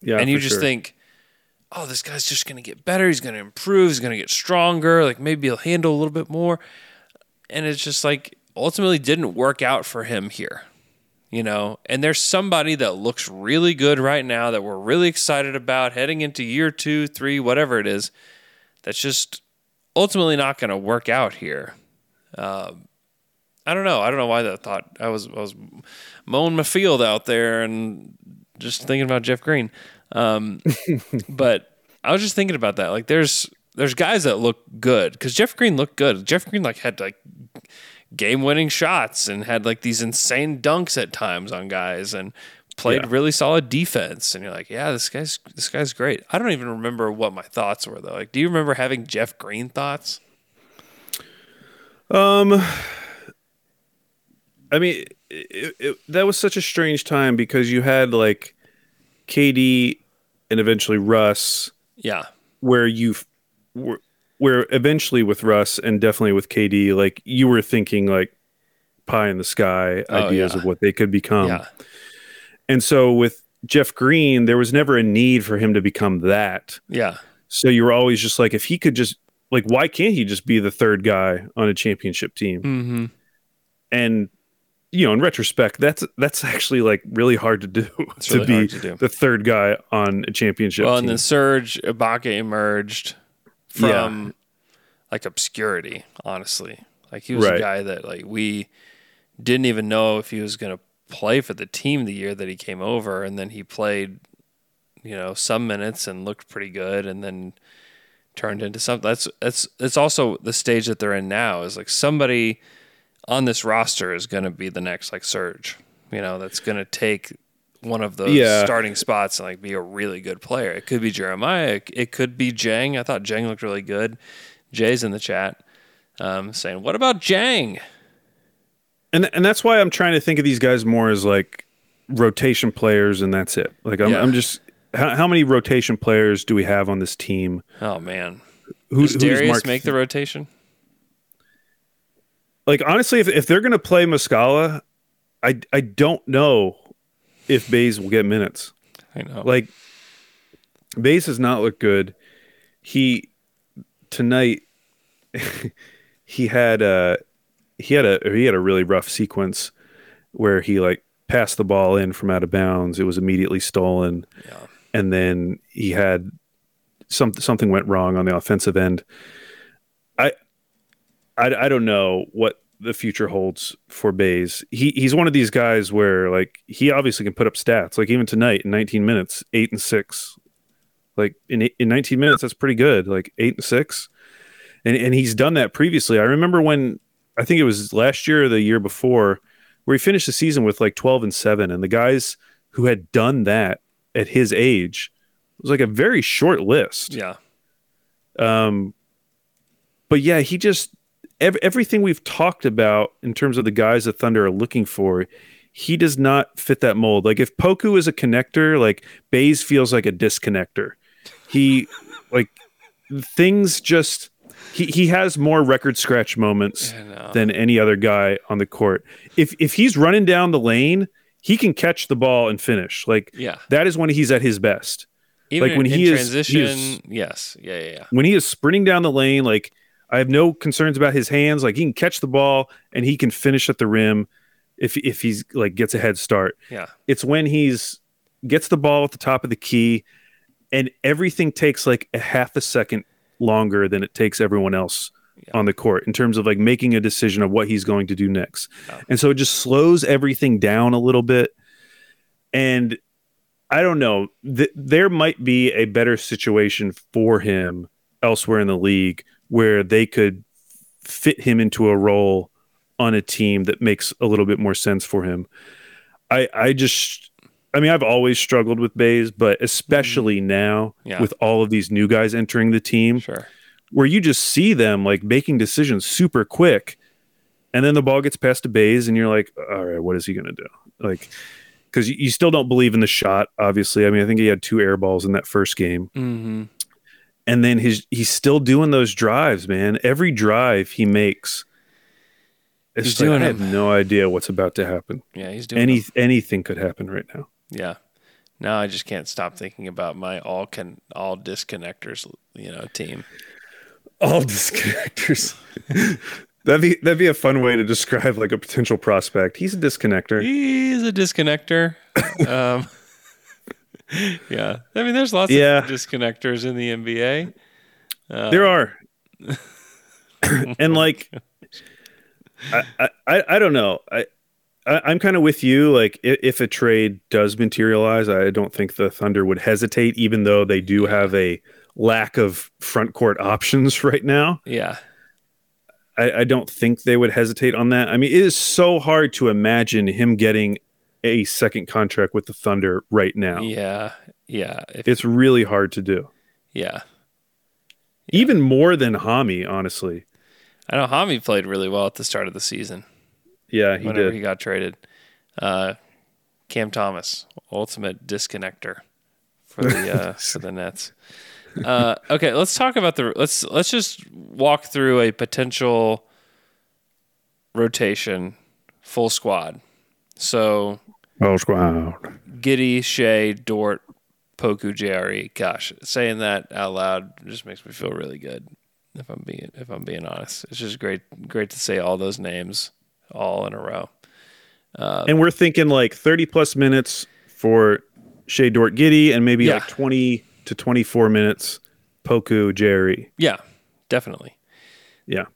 Yeah, and you just sure. think, oh, this guy's just going to get better. He's going to improve. He's going to get stronger. Like maybe he'll handle a little bit more, and it's just like ultimately didn't work out for him here you know and there's somebody that looks really good right now that we're really excited about heading into year two three whatever it is that's just ultimately not going to work out here um, i don't know. I don't know why that thought. I was i was mowing my field out there and just thinking about jeff green. Um, but i was just thinking about that. Like there's there's guys that look good because jeff green looked good. Jeff green like had like game winning shots and had like these insane dunks at times on guys and played Yeah. really solid defense. And you're like yeah this guy's this guy's great. I don't even remember what my thoughts were though. Like do you remember having jeff green thoughts Um, I mean, it, it, that was such a strange time because you had like KD and eventually Russ, yeah where you were where eventually with Russ and definitely with KD, like you were thinking like pie in the sky Oh, ideas yeah. of what they could become. yeah And so with Jeff Green, there was never a need for him to become that. yeah So you were always just like, if he could just like, why can't he just be the third guy on a championship team? mm-hmm and you know in retrospect that's that's actually like really hard to do It's to really be to do. the third guy on a championship well team. and then serge ibaka emerged from like obscurity honestly like he was a guy that like we didn't even know if he was going to play for the team the year that he came over and then he played you know some minutes and looked pretty good and then turned into something that's that's it's also the stage that they're in now is like somebody on this roster is going to be the next like Serge you know that's going to take one of those Yeah. starting spots and like be a really good player it could be jeremiah it, could be Dieng i thought Dieng looked really good jay's in the chat um, saying what about Dieng and and that's why I'm trying to think of these guys more as like rotation players, and that's it. Like I'm, Yeah. I'm just how, how many rotation players do we have on this team? oh man Who, does who's darius marked- make the rotation like honestly, if if they're gonna play Muscala, I I don't know if Bays will get minutes. i know Like Bays has not looked good. He tonight he had a he had a he had a really rough sequence where he like passed the ball in from out of bounds. It was immediately stolen. Yeah. And then he had some something went wrong on the offensive end. I I, I don't know what the future holds for Bays. He he's one of these guys where like he obviously can put up stats. Like even tonight in 19 minutes, eight and six. Like in in 19 minutes, that's pretty good. Like eight and six, and and he's done that previously. I remember when I think it was last year or the year before, where he finished the season with like 12 and seven, and the guys who had done that at his age it was like a very short list. yeah Um, but yeah, he just ev- everything we've talked about in terms of the guys that Thunder are looking for, he does not fit that mold. Like if Poku is a connector, like Bays feels like a disconnector. He like things just he he has more record scratch moments than any other guy on the court. If if he's running down the lane, he can catch the ball and finish. Like yeah that is when he's at his best even like, when he is- he transition is- yes yeah yeah yeah when he is sprinting down the lane, like I have no concerns about his hands. Like he can catch the ball and he can finish at the rim if if he's like gets a head start. yeah It's when he's gets the ball at the top of the key and everything takes like a half a second longer than it takes everyone else on the court in terms of like making a decision of what he's going to do next. And so it just slows everything down a little bit. And I don't know. Th- there might be a better situation for him elsewhere in the league where they could fit him into a role on a team that makes a little bit more sense for him. I I just I mean I've always struggled with Bays, but especially mm-hmm. now Yeah. with all of these new guys entering the team sure where you just see them like making decisions super quick and then the ball gets past to Bays and you're like all right what is he going to do like because you, you still don't believe in the shot. Obviously, I mean, I think he had two air balls in that first game, Mm-hmm. and then his he's still doing those drives, man. Every drive he makes, it's He's like, doing I have no idea what's about to happen. Yeah, he's doing Any them. anything could happen right now. Yeah. Now I just can't stop thinking about my all can all disconnectors, you know, team. All disconnectors. that'd be that'd be a fun way to describe like a potential prospect. He's a disconnector. He's a disconnector. um, yeah, I mean, there's lots Yeah. of disconnectors in the NBA. Uh, there are, and like, I, I- I don't know. I, I I'm kind of with you. Like, if, if a trade does materialize, I don't think the Thunder would hesitate, even though they do have a lack of front court options right now. yeah, I, I don't think they would hesitate on that. I mean, it is so hard to imagine him getting a second contract with the Thunder right now. yeah, yeah. If, It's really hard to do. yeah, Even more than Hami, honestly. I know Hami played really well at the start of the season. Yeah, he whenever did. he got traded. Uh, Cam Thomas, ultimate disconnector for the uh, for the Nets. Uh, okay, let's talk about the let's let's just walk through a potential rotation, full squad. So full squad. Giddey, Shai, Dort, Poku, JRE. Gosh, saying that out loud just makes me feel really good. If I'm being if I'm being honest, it's just great great to say all those names all in a row. and we're thinking like 30 plus minutes for Shai Dort Giddey and maybe Yeah. like 20 to 24 minutes Poku Jerry. Yeah, definitely. Yeah.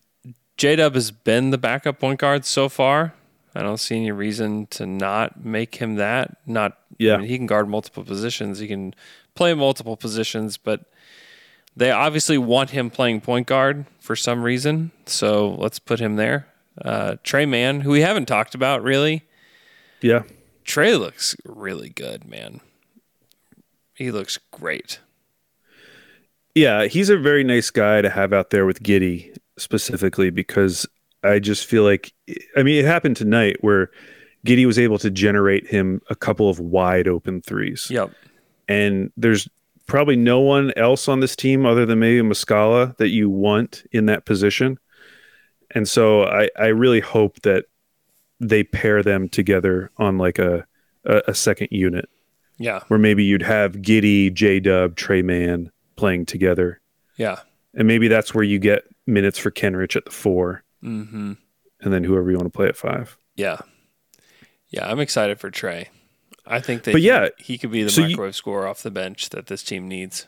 J Dub has been the backup point guard so far. I don't see any reason to not make him that. Not Yeah. I mean, he can guard multiple positions. He can play multiple positions, but they obviously want him playing point guard for some reason. So let's put him there. Uh, Tre Mann, who we haven't talked about really. Yeah. Tre looks really good, man. He looks great. Yeah, he's a very nice guy to have out there with Giddey specifically because I just feel like I mean it happened tonight where Giddey was able to generate him a couple of wide open threes. Yep. And there's probably no one else on this team other than maybe Muscala that you want in that position. And so I, I really hope that they pair them together on like a, a, a second unit Yeah. where maybe you'd have Giddey, J Dub, Tre Mann playing together. Yeah. And maybe that's where you get minutes for Kenrich at the four, Mm-hmm. and then whoever you want to play at five. Yeah. Yeah, I'm excited for Tre. I think that But he- yeah, he, could be the so you- microwave scorer off the bench that this team needs.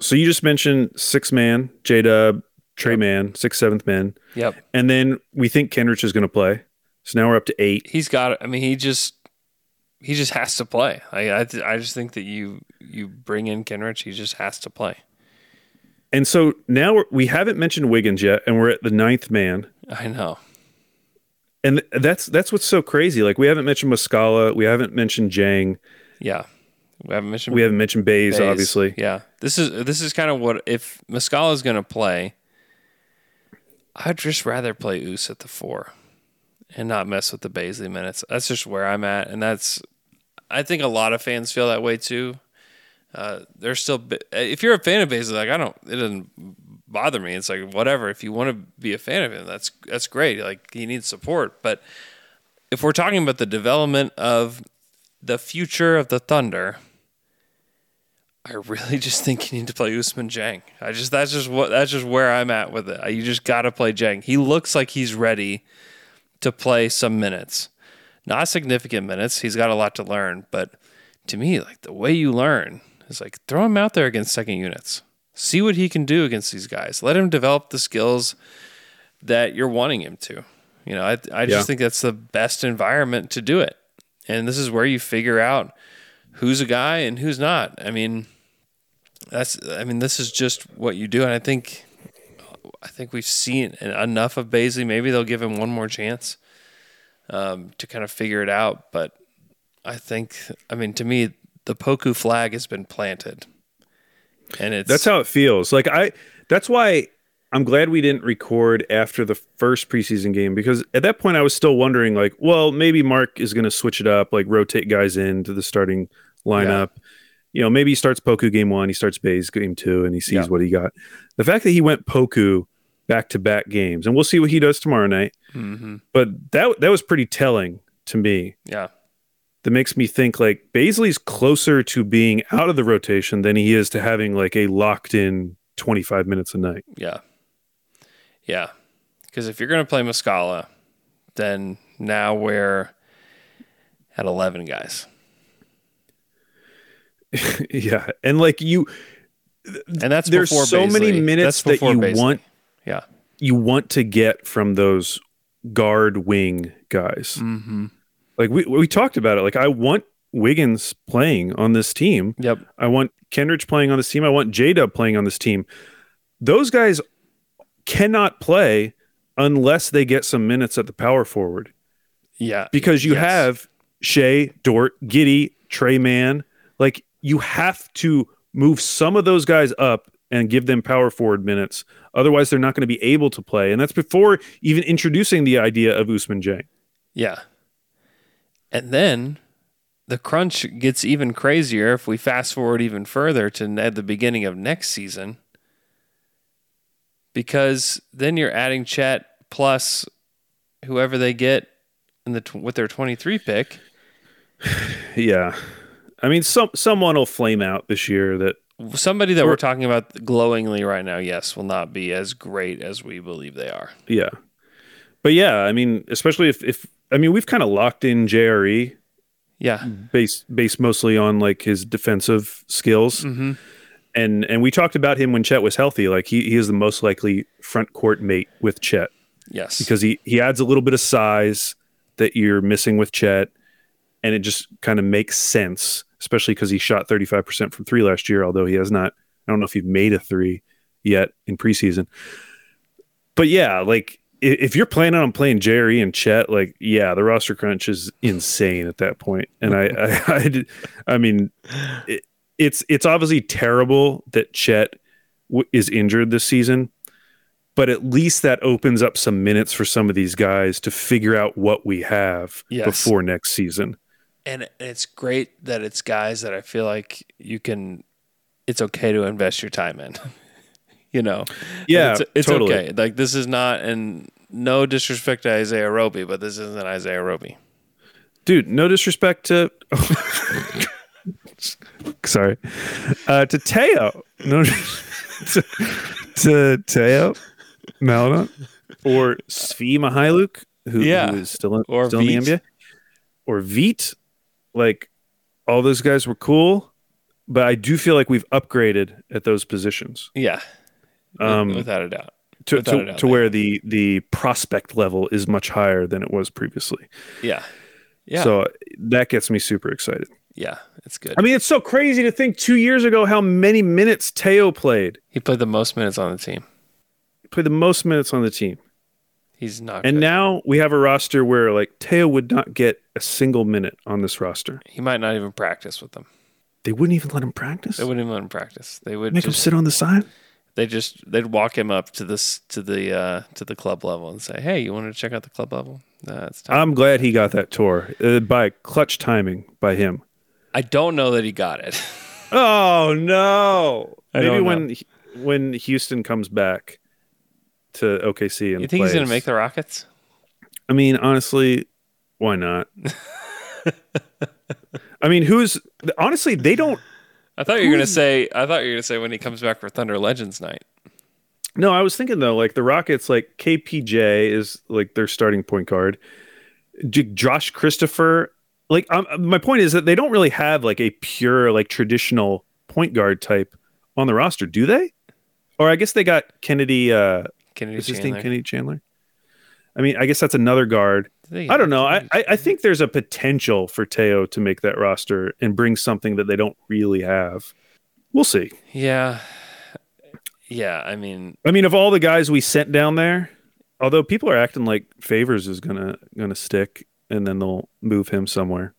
So you just mentioned six man, J Dub, Tre Mann, six seventh man, Yep. and then we think Kenrich is going to play. So now we're up to eight. He's got it. I mean, he just he just has to play. I I, th- I just think that you you bring in Kenrich, he just has to play. And so now we're, we haven't mentioned Wiggins yet, and we're at the ninth man. I know. And th- that's that's what's so crazy. Like we haven't mentioned Muscala, we haven't mentioned Dieng, Yeah. We haven't mentioned we haven't mentioned Bays, Bays. obviously. Yeah. This is this is kind of what if Muscala is going to play, I'd just rather play Oos at the four and not mess with the Bazley minutes. That's just where I'm at, and that's I think a lot of fans feel that way too. Uh, they're still if you're a fan of Bazley, like I don't, it doesn't bother me. It's like whatever. If you want to be a fan of him, that's that's great. Like he needs support, but if we're talking about the development of the future of the Thunder, I really just think you need to play Ousmane Dieng. I just that's just what that's just where I'm at with it. You just got to play Dieng. He looks like he's ready to play some minutes, not significant minutes. He's got a lot to learn, but to me, like the way you learn is like throw him out there against second units. See what he can do against these guys. Let him develop the skills that you're wanting him to. You know, I I just Yeah. think that's the best environment to do it. And this is where you figure out who's a guy and who's not. I mean, that's I mean, this is just what you do, and I think I think we've seen enough of Bazley. Maybe they'll give him one more chance um, to kind of figure it out. But I think, I mean, to me, the Poku flag has been planted, and it's That's how it feels. Like I that's why I'm glad we didn't record after the first preseason game because at that point I was still wondering, like, well, maybe Mark is going to switch it up, like rotate guys into the starting lineup. You know, maybe he starts Poku game one, he starts Bays game two, and he sees Yeah. what he got. The fact that he went Poku back to back games, and we'll see what he does tomorrow night. hmm But that that was pretty telling to me. Yeah. That makes me think like Bazley's closer to being out of the rotation than he is to having like a locked in 25 minutes a night. Yeah. Yeah. Because if you're going to play Muscala, then now we're at 11 guys. yeah, and like you, And that's there's before so many minutes That's that you Bazley. want Yeah. you want to get from those guard wing guys. Mm-hmm. Like we we talked about it. Like I want Wiggins playing on this team. Yep. I want Kenrich playing on this team. I want J Dub playing on this team. Those guys cannot play unless they get some minutes at the power forward Yeah. because you Yes. have Shai, Dort, Giddey, Tre Mann. Like you have to move some of those guys up and give them power forward minutes. Otherwise, they're not going to be able to play. And that's before even introducing the idea of Ousmane Dieng. Yeah. And then the crunch gets even crazier if we fast forward even further to at the beginning of next season. Because then you're adding Chet plus whoever they get in the with their 23 pick. Yeah. I mean, some someone will flame out this year that Somebody that Or- we're talking about glowingly right now, yes, will not be as great as we believe they are. Yeah. But yeah, I mean, especially if, if I mean, we've kind of locked in JRE Yeah. based based mostly on like his defensive skills. Mm-hmm. And and we talked about him when Chet was healthy. Like he, he is the most likely front court mate with Chet Yes. because he, he adds a little bit of size that you're missing with Chet. And it just kind of makes sense, especially because he shot 35% from three last year, although he has not, I don't know if he made a three yet in preseason. But yeah, like if you're planning on playing Jerry and Chet, like yeah, the roster crunch is insane at that point. And I, I, I, did- I mean, it, it's it's obviously terrible that Chet w- is injured this season, but at least that opens up some minutes for some of these guys to figure out what we have Yes. before next season. And it's great that it's guys that I feel like you can. It's okay to invest your time in. you know. Yeah, it's, it's totally. okay. Like this is not, and no disrespect to Isaiah Roby, but this isn't Isaiah Roby. dude no disrespect to sorry uh to teo no to, to teo Maledon or svi Mykhailiuk, who, Yeah. who is still in, Or still in the nba or Vit. Like all those guys were cool but i do feel like we've upgraded at those positions Yeah, um without a doubt. to, without to, doubt, to where the the prospect level is much higher than it was previously Yeah, yeah, so that gets me super excited yeah. It's good. I mean, it's so crazy to think two years ago how many minutes Teo played. he played the most minutes on the team. He played the most minutes on the team. He's not. And good. now we have a roster where like Teo would not get a single minute on this roster. he might not even practice with them. They wouldn't even let him practice. They wouldn't even let him practice. They would make him sit on the side. they just they'd walk him up to this to the uh to the club level and say, "Hey, you want to check out the club level?" Nah, it's. I'm glad he got that tour uh, by clutch timing by him. I don't know that he got it. Oh no! I Maybe when when Houston comes back to OKC and you think he's going to make the Rockets? I mean, honestly, why not? I mean, who's honestly they don't I thought you were going to say. I thought you were going to say when he comes back for Thunder Legends night. No, I was thinking though, like the Rockets, like KPJ is like their starting point guard. Josh Christopher, like um, my point is that they don't really have like a pure like traditional point guard type on the roster, do they? Or I guess they got Kennedy. Uh, Kennedy is his name Chandler. Kennedy Chandler? I mean, I guess that's another guard. I don't know. I, I I think there's a potential for Teo to make that roster and bring something that they don't really have. We'll see. Yeah, yeah. I mean, I mean, of all the guys we sent down there, although people are acting like Favors is gonna gonna stick, and then they'll move him somewhere.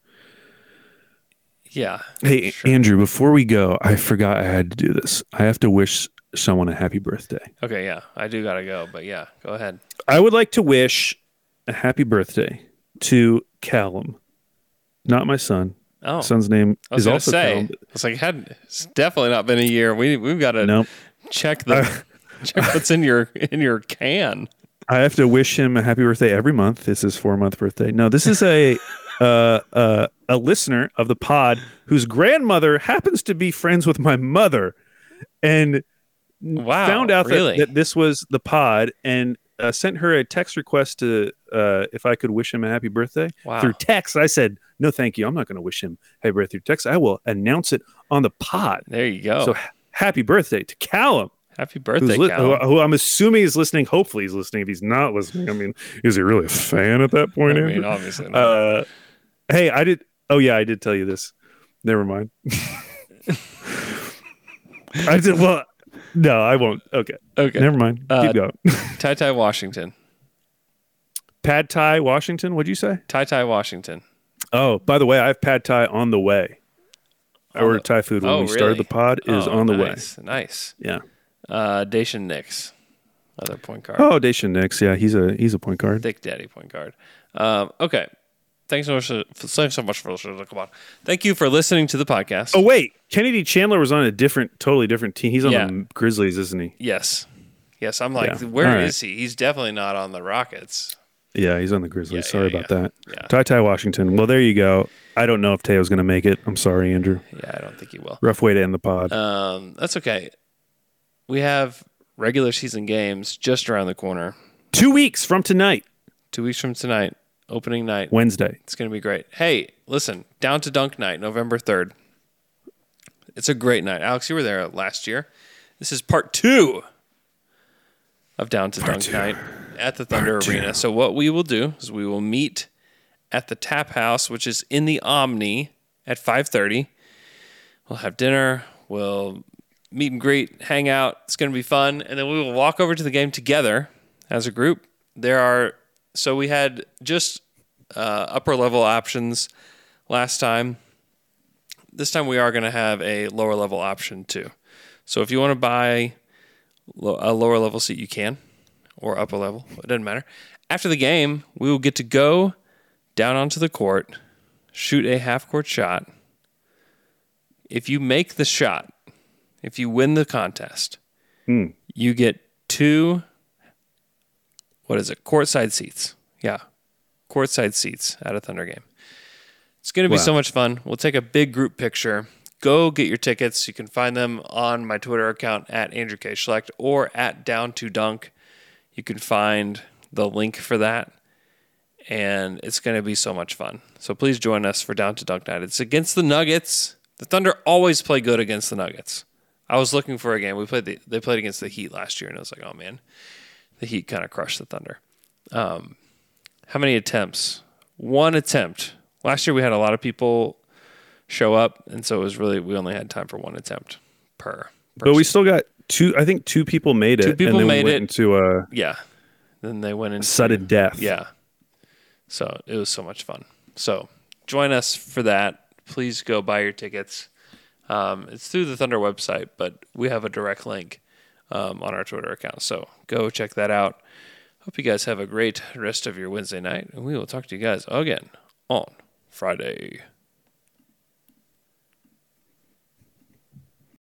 yeah. Hey, Sure. Andrew, before we go, I forgot I had to do this. I have to wish someone a happy birthday. Okay, yeah, I do gotta go, but yeah, go ahead. I would like to wish a happy birthday to Callum, not my son. Oh, Son's name I was is also say, Callum. it's like had it's definitely not been a year. We we've got to Nope. check the check what's in your in your can. I have to wish him a happy birthday every month. This is four month birthday. No, this is a uh, uh, a listener of the pod whose grandmother happens to be friends with my mother, and Wow, found out really? that, that this was the pod and uh, sent her a text request to uh, if I could wish him a happy birthday Wow. through text. I said no, thank you. I'm not going to wish him happy birthday through text. I will announce it on the pod. There you go. So happy birthday to Callum. Happy birthday, li- Callum. who, who I'm assuming is listening. Hopefully, he's listening. If he's not listening, I mean, is he really a fan at that point? I mean, Andrew? obviously not. uh, hey, I did. Oh yeah, I did tell you this. Never mind. I did. Well, no, I won't. Okay, okay. never mind. Uh, Keep going. Ty Ty Washington. Pad Thai, Washington. What'd you say? Ty Ty Washington. Oh, by the way, I have Pad Thai on the way. I ordered Thai food when Oh, we started the pod. Is Oh, on the way. nice, Nice. Yeah. Uh, Daishen Nix, other point guard. Oh, Daishen Nix. Yeah, he's a he's a point guard. Thick Daddy point guard. Um, okay. Thanks so much. For, thanks so much for listening. Come on. Thank you for listening to the podcast. Oh wait, Kennedy Chandler was on a different, totally different team. He's on Yeah. the Grizzlies, isn't he? yes. Yes. I'm like, Yeah. where All is right. he? He's definitely not on the Rockets. Yeah, he's on the Grizzlies. Yeah, sorry about that. Yeah. Ty Ty Washington. Well, there you go. I don't know if Teo's going to make it. I'm sorry, Andrew. Yeah, I don't think he will. Rough way to end the pod. Um, that's okay. We have regular season games just around the corner. Two weeks from tonight, Two weeks from tonight, opening night. Wednesday. It's going to be great. Hey, listen, down to dunk night, November 3rd. It's a great night. Alex, you were there last year. This is part two of Down to Dunk Night at the Thunder Arena. So, what we will do is we will meet at the Tap House, which is in the Omni at 5.30. We'll have dinner. We'll meet and greet, hang out. It's going to be fun. And then we will walk over to the game together as a group. There are, so we had just uh, upper level options last time. This time we are going to have a lower level option too. So if you want to buy lo- a lower level seat, you can, or upper level. It doesn't matter. After the game, we will get to go down onto the court, shoot a half court shot. If you make the shot, if you win the contest, Hmm. you get two. What is it? Courtside seats. Yeah, courtside seats at a Thunder game. It's going to be Wow. so much fun. We'll take a big group picture. Go get your tickets. You can find them on my Twitter account at Andrew K. Schlecht or at Down to Dunk. You can find the link for that. And it's going to be so much fun. So please join us for Down to Dunk Night. It's against the Nuggets. The Thunder always play good against the Nuggets. I was looking for a game. We played the, they played against the Heat last year, and I was like, oh man, the Heat kind of crushed the Thunder. Um, how many attempts? One attempt. Last year we had a lot of people show up, and so it was really we only had time for one attempt per. But we still got two. I think two people made it. Two people made we it. into a yeah. Then they went into sudden death. Yeah. So it was so much fun. So join us for that. Please go buy your tickets. Um, it's through the Thunder website, but we have a direct link um, on our Twitter account. So go check that out. Hope you guys have a great rest of your Wednesday night, and we will talk to you guys again on Friday.